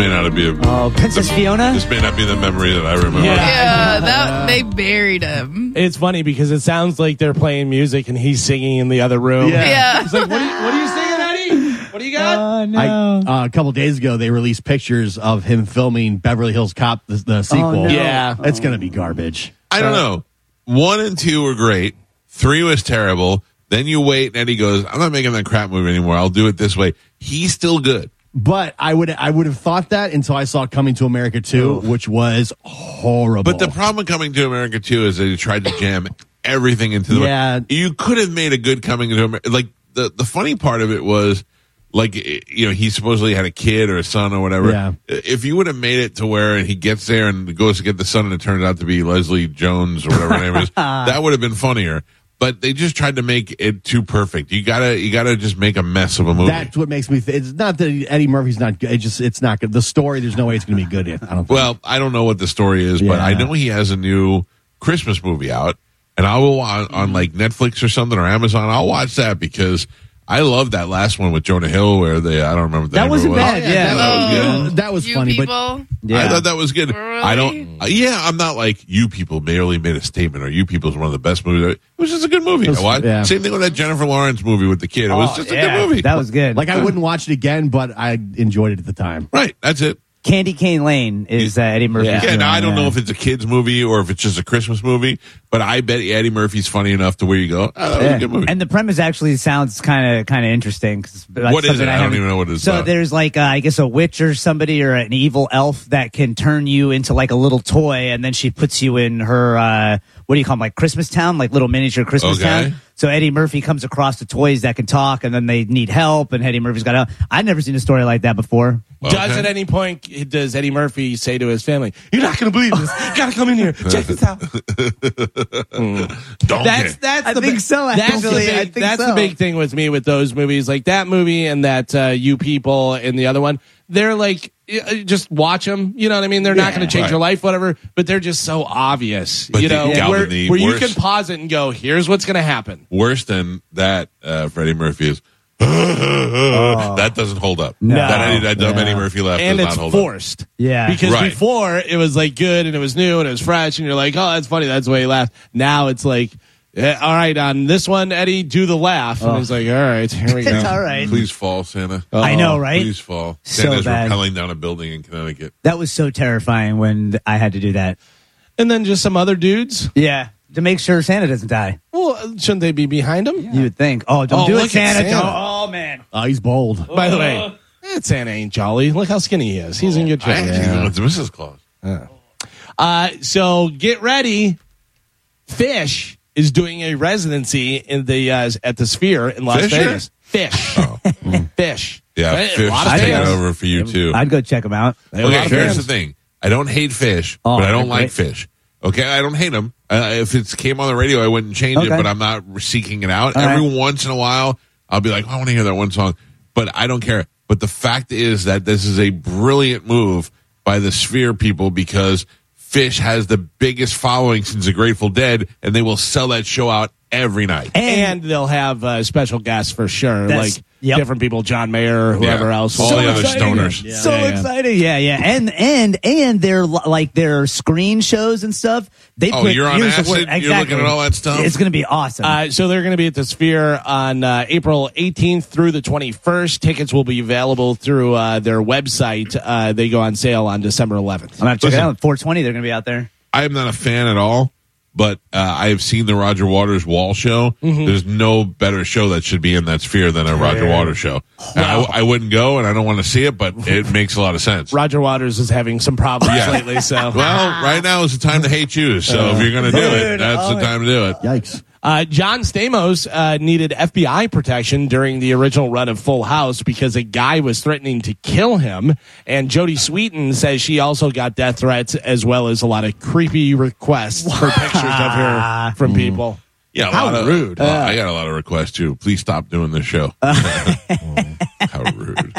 B: May not be a.
G: Oh, Princess Fiona.
B: This may not be the memory that I remember.
H: Yeah, that they buried him.
D: It's funny because it sounds like they're playing music and he's singing in the other room.
E: Yeah.
H: Yeah.
D: He's like, what are you, what are you singing, Eddie? What do you got?
G: Oh
E: I,
G: no.
E: uh, a couple days ago, they released pictures of him filming Beverly Hills Cop, the, the sequel.
G: no.
D: Yeah.
E: it's gonna be garbage.
B: I don't know. One and two were great. Three was terrible. Then you wait, and Eddie goes, "I'm not making that crap movie anymore. I'll do it this way." He's still good.
E: But I would I would have thought that until I saw Coming to America 2, which was horrible.
B: But the problem with Coming to America too is that he tried to jam everything into the.
E: Yeah.
B: you could have made a good Coming to America. Like the the funny part of it was, like you know, he supposedly had a kid or a son or whatever.
E: Yeah.
B: If you would have made it to where he gets there and goes to get the son and it turns out to be Leslie Jones or whatever her name is, (laughs) that would have been funnier. But they just tried to make it too perfect. You gotta, you gotta just make a mess of a movie.
E: That's what makes me. Th- it's not that Eddie Murphy's not good. It just it's not good. The story, there's no way it's going to be good. Yet. I don't. Think.
B: Well, I don't know what the story is, but I know he has a new Christmas movie out, and I will on, on like Netflix or something or Amazon. I'll watch that because I love that last one with Jonah Hill where they I don't remember the
G: That wasn't
B: of it was.
G: bad, yeah.
B: I thought it was good.
E: That was
H: You
E: funny, but
H: people.
B: I thought that was good. I don't. uh, yeah, I'm not like you people merely made a statement or you people is one of the best movies. It was just a good movie.
E: Was-
B: I watched.
E: yeah.
B: Same thing with that Jennifer Lawrence movie with the kid. It was
G: Oh,
B: just a
G: yeah,
B: good movie.
G: That was good.
E: like I wouldn't watch it again, but I enjoyed it at the time.
B: right. That's it.
G: Candy Cane Lane is uh, Eddie Murphy.
B: Yeah, now I don't know if it's a kids movie or if it's just a Christmas movie, but I bet Eddie Murphy's funny enough to where you go, oh, that was a good movie.
G: And the premise actually sounds kind of kind of interesting. 'cause that's
B: What is it? I don't
G: haven't-
B: even know what it's
G: So
B: about.
G: there's like uh, I guess a witch or somebody or an evil elf that can turn you into like a little toy, and then she puts you in her uh, what do you call them like Christmas town, like little miniature Christmas
B: Okay.
G: town. So Eddie Murphy comes across the toys that can talk, and then they need help, and Eddie Murphy's got help. I'd never seen a story like that before.
D: Does at any point does Eddie Murphy say to his family, "You're not going to believe this. (laughs) Gotta come in here. Check this out."
B: Donkey.
D: That's that's
G: I
D: the
G: think
D: big-
G: so,
D: That's, the big,
G: I think
D: that's
G: so.
D: the big thing with me with those movies, like that movie and that uh, You People and the other one. They're like uh, just watch them. You know what I mean? They're not going to change
B: Right.
D: your life, whatever. But they're just so obvious.
B: But
D: you
B: the-
D: know,
B: Galvin,
D: where,
B: the
D: where you can pause it and go, "Here's what's going to happen."
B: Worse than that, uh, Freddie Murphy is. (laughs) that doesn't hold up.
G: No.
B: That, Eddie, that dumb
G: Yeah.
B: Eddie Murphy laugh
D: and
B: does
D: it's
B: not hold
D: forced.
G: Yeah.
D: Because
B: Right.
D: before it was like good and it was new and it was fresh and you're like, oh, that's funny. That's the way he laughed. Now it's like, eh, all right, on this one, Eddie, do the laugh. And he's like, all right, here we (laughs) go.
G: It's all right.
B: Please fall, Santa.
G: I know, right?
B: Please fall.
G: So
B: Santa's
G: bad.
B: rappelling down a building in Connecticut.
G: That was so terrifying when th- I had to do that.
D: And then just some other dudes.
G: Yeah, to make sure Santa doesn't die.
D: Well, shouldn't they be behind him?
G: You would think. Oh, don't
D: Oh,
G: do
D: look
G: it,
D: at
G: Santa.
D: Santa.
G: Don't- Oh man.
E: Oh, he's bold.
D: By the way, that Santa ain't jolly. Look how skinny he is. He's in good
B: I
D: shape.
B: actually think it's Mrs. Claus.
D: Uh, so get ready. Fish is doing a residency in the uh, at the Sphere in Las
B: Fisher?
D: Vegas. Phish, (laughs) fish.
B: Yeah,
D: Right?
B: Fish
D: lot
B: is
D: of
B: taking
D: fans.
B: over for U2.
G: I'd go check him out.
D: They have a lot
B: Okay, here's
D: fans.
B: the thing. I don't hate Phish,
G: Oh,
B: but I don't like
G: great.
B: Phish. Okay, I don't hate them. Uh, if it came on the radio, I wouldn't change it, but I'm not seeking it out.
G: All
B: Every
G: right.
B: once in a while, I'll be like, "Oh, I want to hear that one song, but I don't care. But the fact is that this is a brilliant move by the Sphere people because Phish has the biggest following since the Grateful Dead, and they will sell that show out every night.
D: and they'll have uh, special guests for sure, like
G: yep.
D: different people, John Mayer, whoever
B: Yeah.
D: else.
B: All
D: will-
B: the other
G: exciting.
B: stoners.
G: so
D: Yeah, yeah.
G: exciting. Yeah, yeah. And and and their li- like their screen shows and stuff. They
B: Oh,
G: put
B: you're on acid?
G: word-
B: You're looking at all that stuff?
G: It's going to be awesome.
D: Uh, so they're going to be at the Sphere on uh, April 18th through the 21st. Tickets will be available through uh, their website. Uh, they go on sale on December 11th.
G: I'm gonna check it out. 420. They're going to be out there.
B: I am not a fan at all, but uh, I have seen the Roger Waters Wall show. There's no better show that should be in that sphere than a Roger Waters show. And I, I wouldn't go, and I don't want to see it, but it (laughs) makes a lot of sense.
D: Roger Waters is having some problems
B: Yeah.
D: lately, so
B: Well, right now is the time to hate you. So if you're going to do it, that's
G: oh
B: the time to do it.
E: Yikes.
D: Uh, John Stamos uh, needed FBI protection during the original run of Full House because a guy was threatening to kill him. And Jodie Sweetin says she also got death threats as well as a lot of creepy requests for pictures of her from people.
B: Yeah, a
D: How
B: lot of,
D: rude.
B: Well, I got a lot of requests too. Please stop doing this show. (laughs) (laughs) How rude.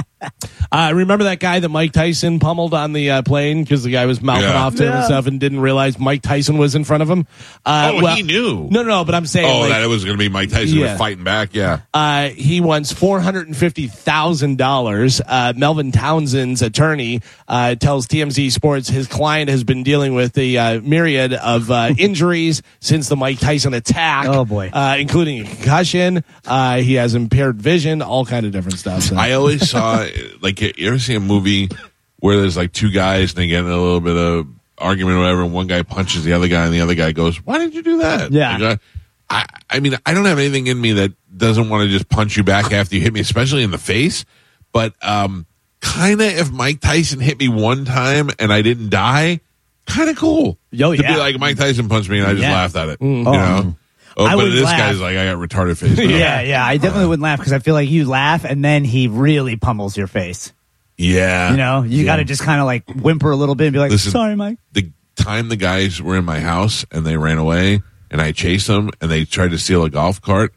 D: Uh, remember that guy that Mike Tyson pummeled on the uh, plane because the guy was mouthing
B: Yeah.
D: off to him and
H: Yeah.
D: stuff and didn't realize Mike Tyson was in front of him. Uh,
B: oh,
D: well-
B: he knew.
D: No, no, but I'm saying
B: Oh,
D: like,
B: that it was going to be Mike Tyson
D: Yeah.
B: fighting back. Yeah.
D: uh, he wants four hundred and fifty thousand dollars. Uh, Melvin Townsend's attorney uh, tells TMZ Sports his client has been dealing with a uh, myriad of uh, (laughs) injuries since the Mike Tyson attack.
G: Oh, boy.
D: uh, including a concussion. Uh, he has impaired vision, all kind of different stuff. So.
B: I always saw (laughs) like you ever see a movie where there's like two guys and they get in a little bit of argument or whatever, and one guy punches the other guy, and the other guy goes, "Why did you do that?"
G: Yeah.
B: Like, I, I mean, I don't have anything in me that doesn't want to just punch you back after you hit me, especially in the face. But um, kind of if Mike Tyson hit me one time and I didn't die, kind of cool.
G: Yo,
B: to
G: yeah.
B: be like Mike Tyson punched me and I just
G: Yeah.
B: laughed at it.
D: Mm.
B: You know. Oh,
G: I
B: but this
G: laugh.
B: guy's like, I got retarded face. (laughs)
G: Yeah, yeah. I definitely wouldn't laugh because I feel like you laugh and then he really pummels your face.
B: yeah.
G: You know, you got to just kind of like whimper a little bit and be like,
B: Listen,
G: "Sorry, Mike."
B: the time the guys were in my house and they ran away and I chased them and they tried to steal a golf cart,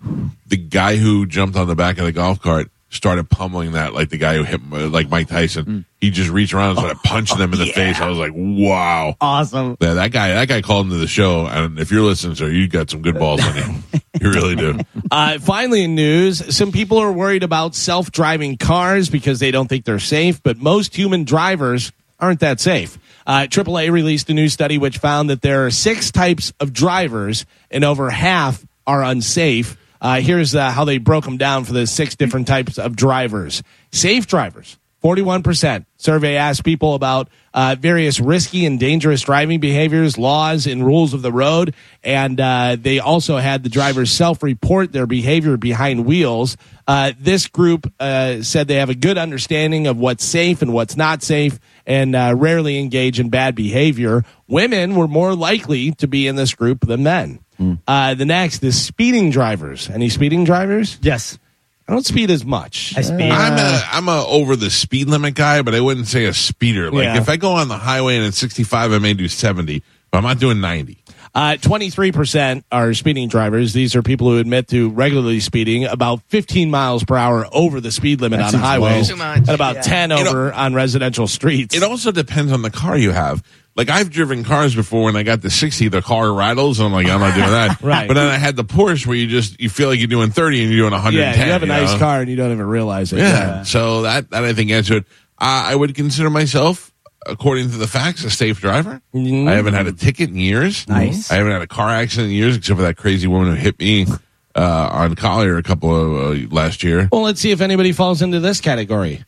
B: the guy who jumped on the back of the golf cart started pummeling that like the guy who hit like Mike Tyson. He just reached around and started punching them in the face. I was like, wow.
G: Awesome.
B: Yeah, that guy, that guy called into the show, and if you're listening, sir, you got some good balls on you. (laughs) You really do.
D: Uh, finally, in news, some people are worried about self driving cars because they don't think they're safe, but most human drivers aren't that safe. Uh, AAA released a new study which found that there are six types of drivers, and over half are unsafe. Uh, here's uh, how they broke them down for the six different types of drivers. Safe drivers, 41%. Survey asked people about uh, various risky and dangerous driving behaviors, laws, and rules of the road. And uh, they also had the drivers self report their behavior behind wheels. Uh, this group uh, said they have a good understanding of what's safe and what's not safe and uh, rarely engage in bad behavior. Women were more likely to be in this group than men. Uh, the next is speeding drivers. Any speeding drivers?
G: Yes.
D: I don't speed as much.
G: I speed.
B: I'm a I'm a over the speed limit guy, but I wouldn't say a speeder. Like
D: Yeah.
B: if I go on the highway and it's 65, I may do 70, but I'm not doing 90.
D: Uh, 23% are speeding drivers. These are people who admit to regularly speeding about 15 miles per hour over the speed limit on highways
H: Too much.
D: and about 10
B: You know-
D: over on residential streets.
B: It also depends on the car you have. Like I've driven cars before when I got the 60, the car rattles and I'm like, I'm not doing that. (laughs)
D: Right.
B: But then I had the Porsche where you just, you feel like you're doing 30 and you're doing 110.
D: yeah, you have a nice
B: know?
D: car and you don't even realize it.
B: Yeah. So that, that I think answered. Uh, I would consider myself, according to the facts, a safe driver.
D: Mhm.
B: I haven't had a ticket in years.
G: Nice.
B: I haven't had a car accident in years, except for that crazy woman who hit me uh, on Collier a couple of uh, last year.
D: Well, let's see if anybody falls into this category.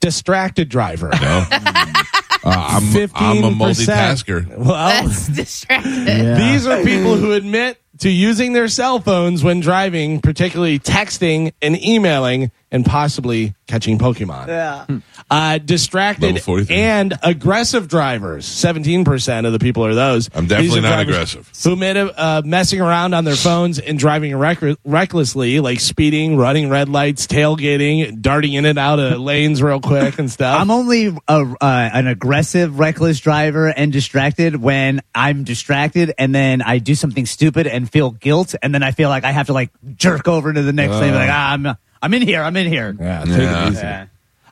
D: Distracted driver.
B: No. (laughs) Uh, I'm,
D: 15%.
B: I'm a multitasker.
D: Well,
H: That's (laughs) distracted.
D: These are people who (laughs) admit to using their cell phones when driving, particularly texting and emailing, and possibly catching Pokemon.
G: Yeah.
D: Uh, distracted
B: Level 43.
D: and aggressive drivers. 17% of the people are those.
B: I'm definitely
D: These are
B: not
D: drivers
B: aggressive.
D: Who made of, uh, messing around on their phones and driving rec- recklessly, like speeding, running red lights, tailgating, darting in and out of lanes real quick and stuff.
G: I'm only a, uh, an aggressive, reckless driver and distracted when I'm distracted and then I do something stupid and feel guilt and then I feel like I have to like jerk over to the next thing. Like ah, I'm I'm in here. I'm in here.
D: yeah, take
B: Yeah.
D: it easy.
G: Yeah.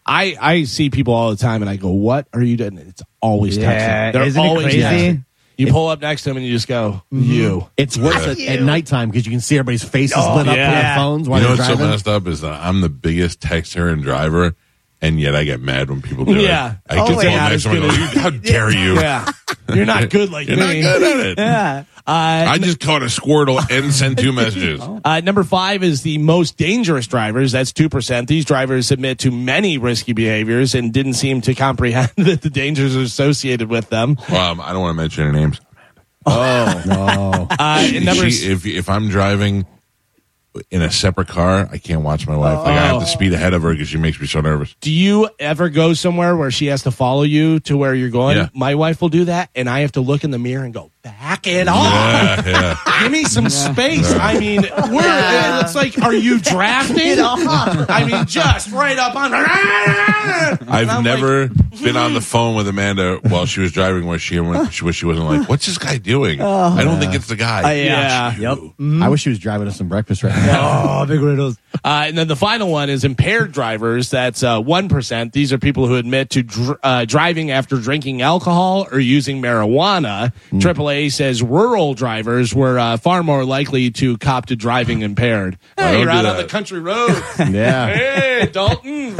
D: I, I see people all the time and I go, what are you doing? It's always
G: Yeah,
D: texting. They're
G: isn't it
D: always
G: crazy?
D: texting. You pull up next to them and you just go, mm-hmm. you.
E: It's worse at, at nighttime because you can see everybody's faces oh, lit up on
D: yeah.
E: their phones while
B: You know
E: they're
B: what's so
E: driving.
B: messed up is that I'm the biggest texter and driver, and yet I get mad when people do
D: Yeah.
B: it. I
D: Oh,
B: get
D: wait,
B: told
D: not
B: next
D: as
B: them, I
D: good
B: go, "You- how dare you?
D: Yeah. You're not good like
B: You're
D: me.
B: not good at it.
G: Yeah.
D: Uh,
B: I just caught a Squirtle and sent two (laughs) messages.
D: Uh, number five is the most dangerous drivers. That's 2%. These drivers admit to many risky behaviors and didn't seem to comprehend (laughs) that the dangers associated with them.
B: Um, I don't want to mention her names. (laughs)
D: Uh, and number
B: She, if if I'm driving in a separate car, I can't watch my wife. Like I have to oh. speed ahead of her because she makes me so nervous.
D: do you ever go somewhere where she has to follow you to where you're going?
B: Yeah.
D: My wife will do that, and I have to look in the mirror and go, back it off.
B: Yeah, yeah. (laughs)
D: Give me some space. I mean, we're, it's like, are you drafting? I mean, just right up on.
B: I've
D: I'm like,
B: never been on the hmm. phone with Amanda while she was driving where she where she, where she wasn't like, "What's this guy doing?" I don't think it's the guy.
D: yeah.
G: Yep.
E: I wish she was driving us some breakfast right now.
G: Oh, big riddles. (laughs)
D: Uh, and then the final one is impaired drivers. That's uh, 1%. These are people who admit to dr- uh, driving after drinking alcohol or using marijuana. AAA says rural drivers were uh, far more likely to cop to driving impaired. (laughs) Hey, you're
B: do
D: out on the country road. (laughs)
E: Yeah.
D: hey, Dalton.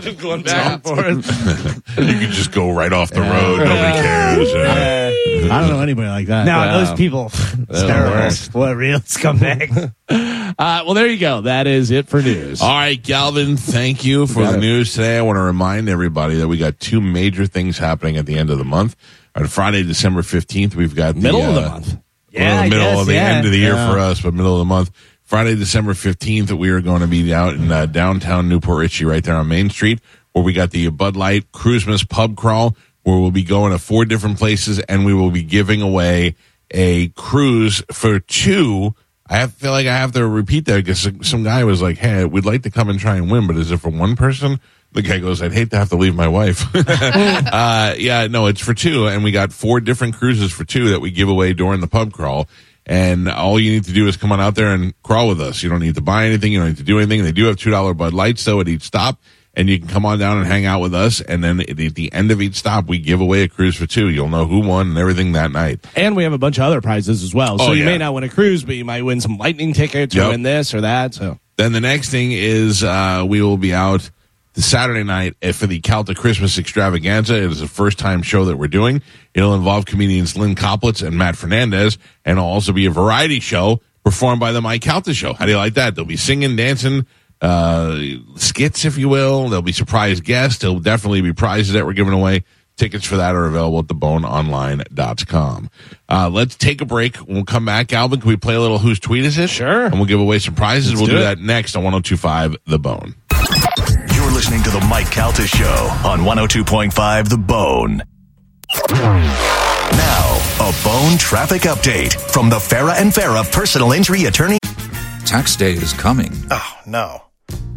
D: Just going back and forth.
B: you can just go right off the road. Nobody cares. Uh,
E: I don't know anybody like that.
G: No,
D: Wow.
G: those people. It's
D: the
G: terrible.
D: worst.
G: What a real scumbag.
D: Uh, well, there you go. That is it for news.
B: All right, Galvin, thank you for
E: Got
B: the
E: it.
B: news today. I want to remind everybody that we got two major things happening at the end of the month. On Friday, December 15th, we've got the
D: Middle of the
B: uh,
D: month.
G: Yeah,
B: the middle
G: guess,
B: of the
G: yeah.
B: end of the year
E: Yeah.
B: for us, but middle of the month. Friday, December 15th, we are going to be out in uh, downtown New Port Richey, right there on Main Street, where we got the Bud Light Christmas pub crawl, where we'll be going to four different places and we will be giving away a cruise for two. I have, feel like I have to repeat that because some guy was like, Hey, we'd like to come and try and win, but is it for one person? The guy goes, I'd hate to have to leave my wife. (laughs) uh, yeah, no, it's for two. And we got four different cruises for two that we give away during the pub crawl. And all you need to do is come on out there and crawl with us. You don't need to buy anything. You don't need to do anything. They do have $2 Bud Lights though at each stop. And you can come on down and hang out with us. And then at the, end of each stop, we give away a cruise for two. You'll know who won and everything that night.
D: And we have a bunch of other prizes as well. So
B: Oh,
D: you
B: yeah.
D: may not win a cruise, but you might win some lightning tickets or win this or that. So
B: Then the next thing is uh, we will be out the Saturday night for the Calta Christmas Extravaganza. It is the first time show that we're doing. It'll involve comedians Lynn Koplitz and Matt Fernandez, and it'll also be a variety show performed by the Mike Calta Show. How do you like that? They'll be singing, dancing, uh, skits, if you will. There'll be surprise guests. There'll definitely be prizes that we're giving away. Tickets for that are available at theboneonline.com. Uh, let's take a break. We'll come back. Alvin, can we play a little Whose Tweet Is It?
D: Sure.
B: And we'll give away some prizes. we'll
D: do
B: do, that next on 1025 The Bone.
A: You're listening to the Mike Calta Show on 102.5 The Bone. Now, a bone traffic update from the Farah and Farah personal injury attorney.
K: Tax day is coming.
A: Oh, no.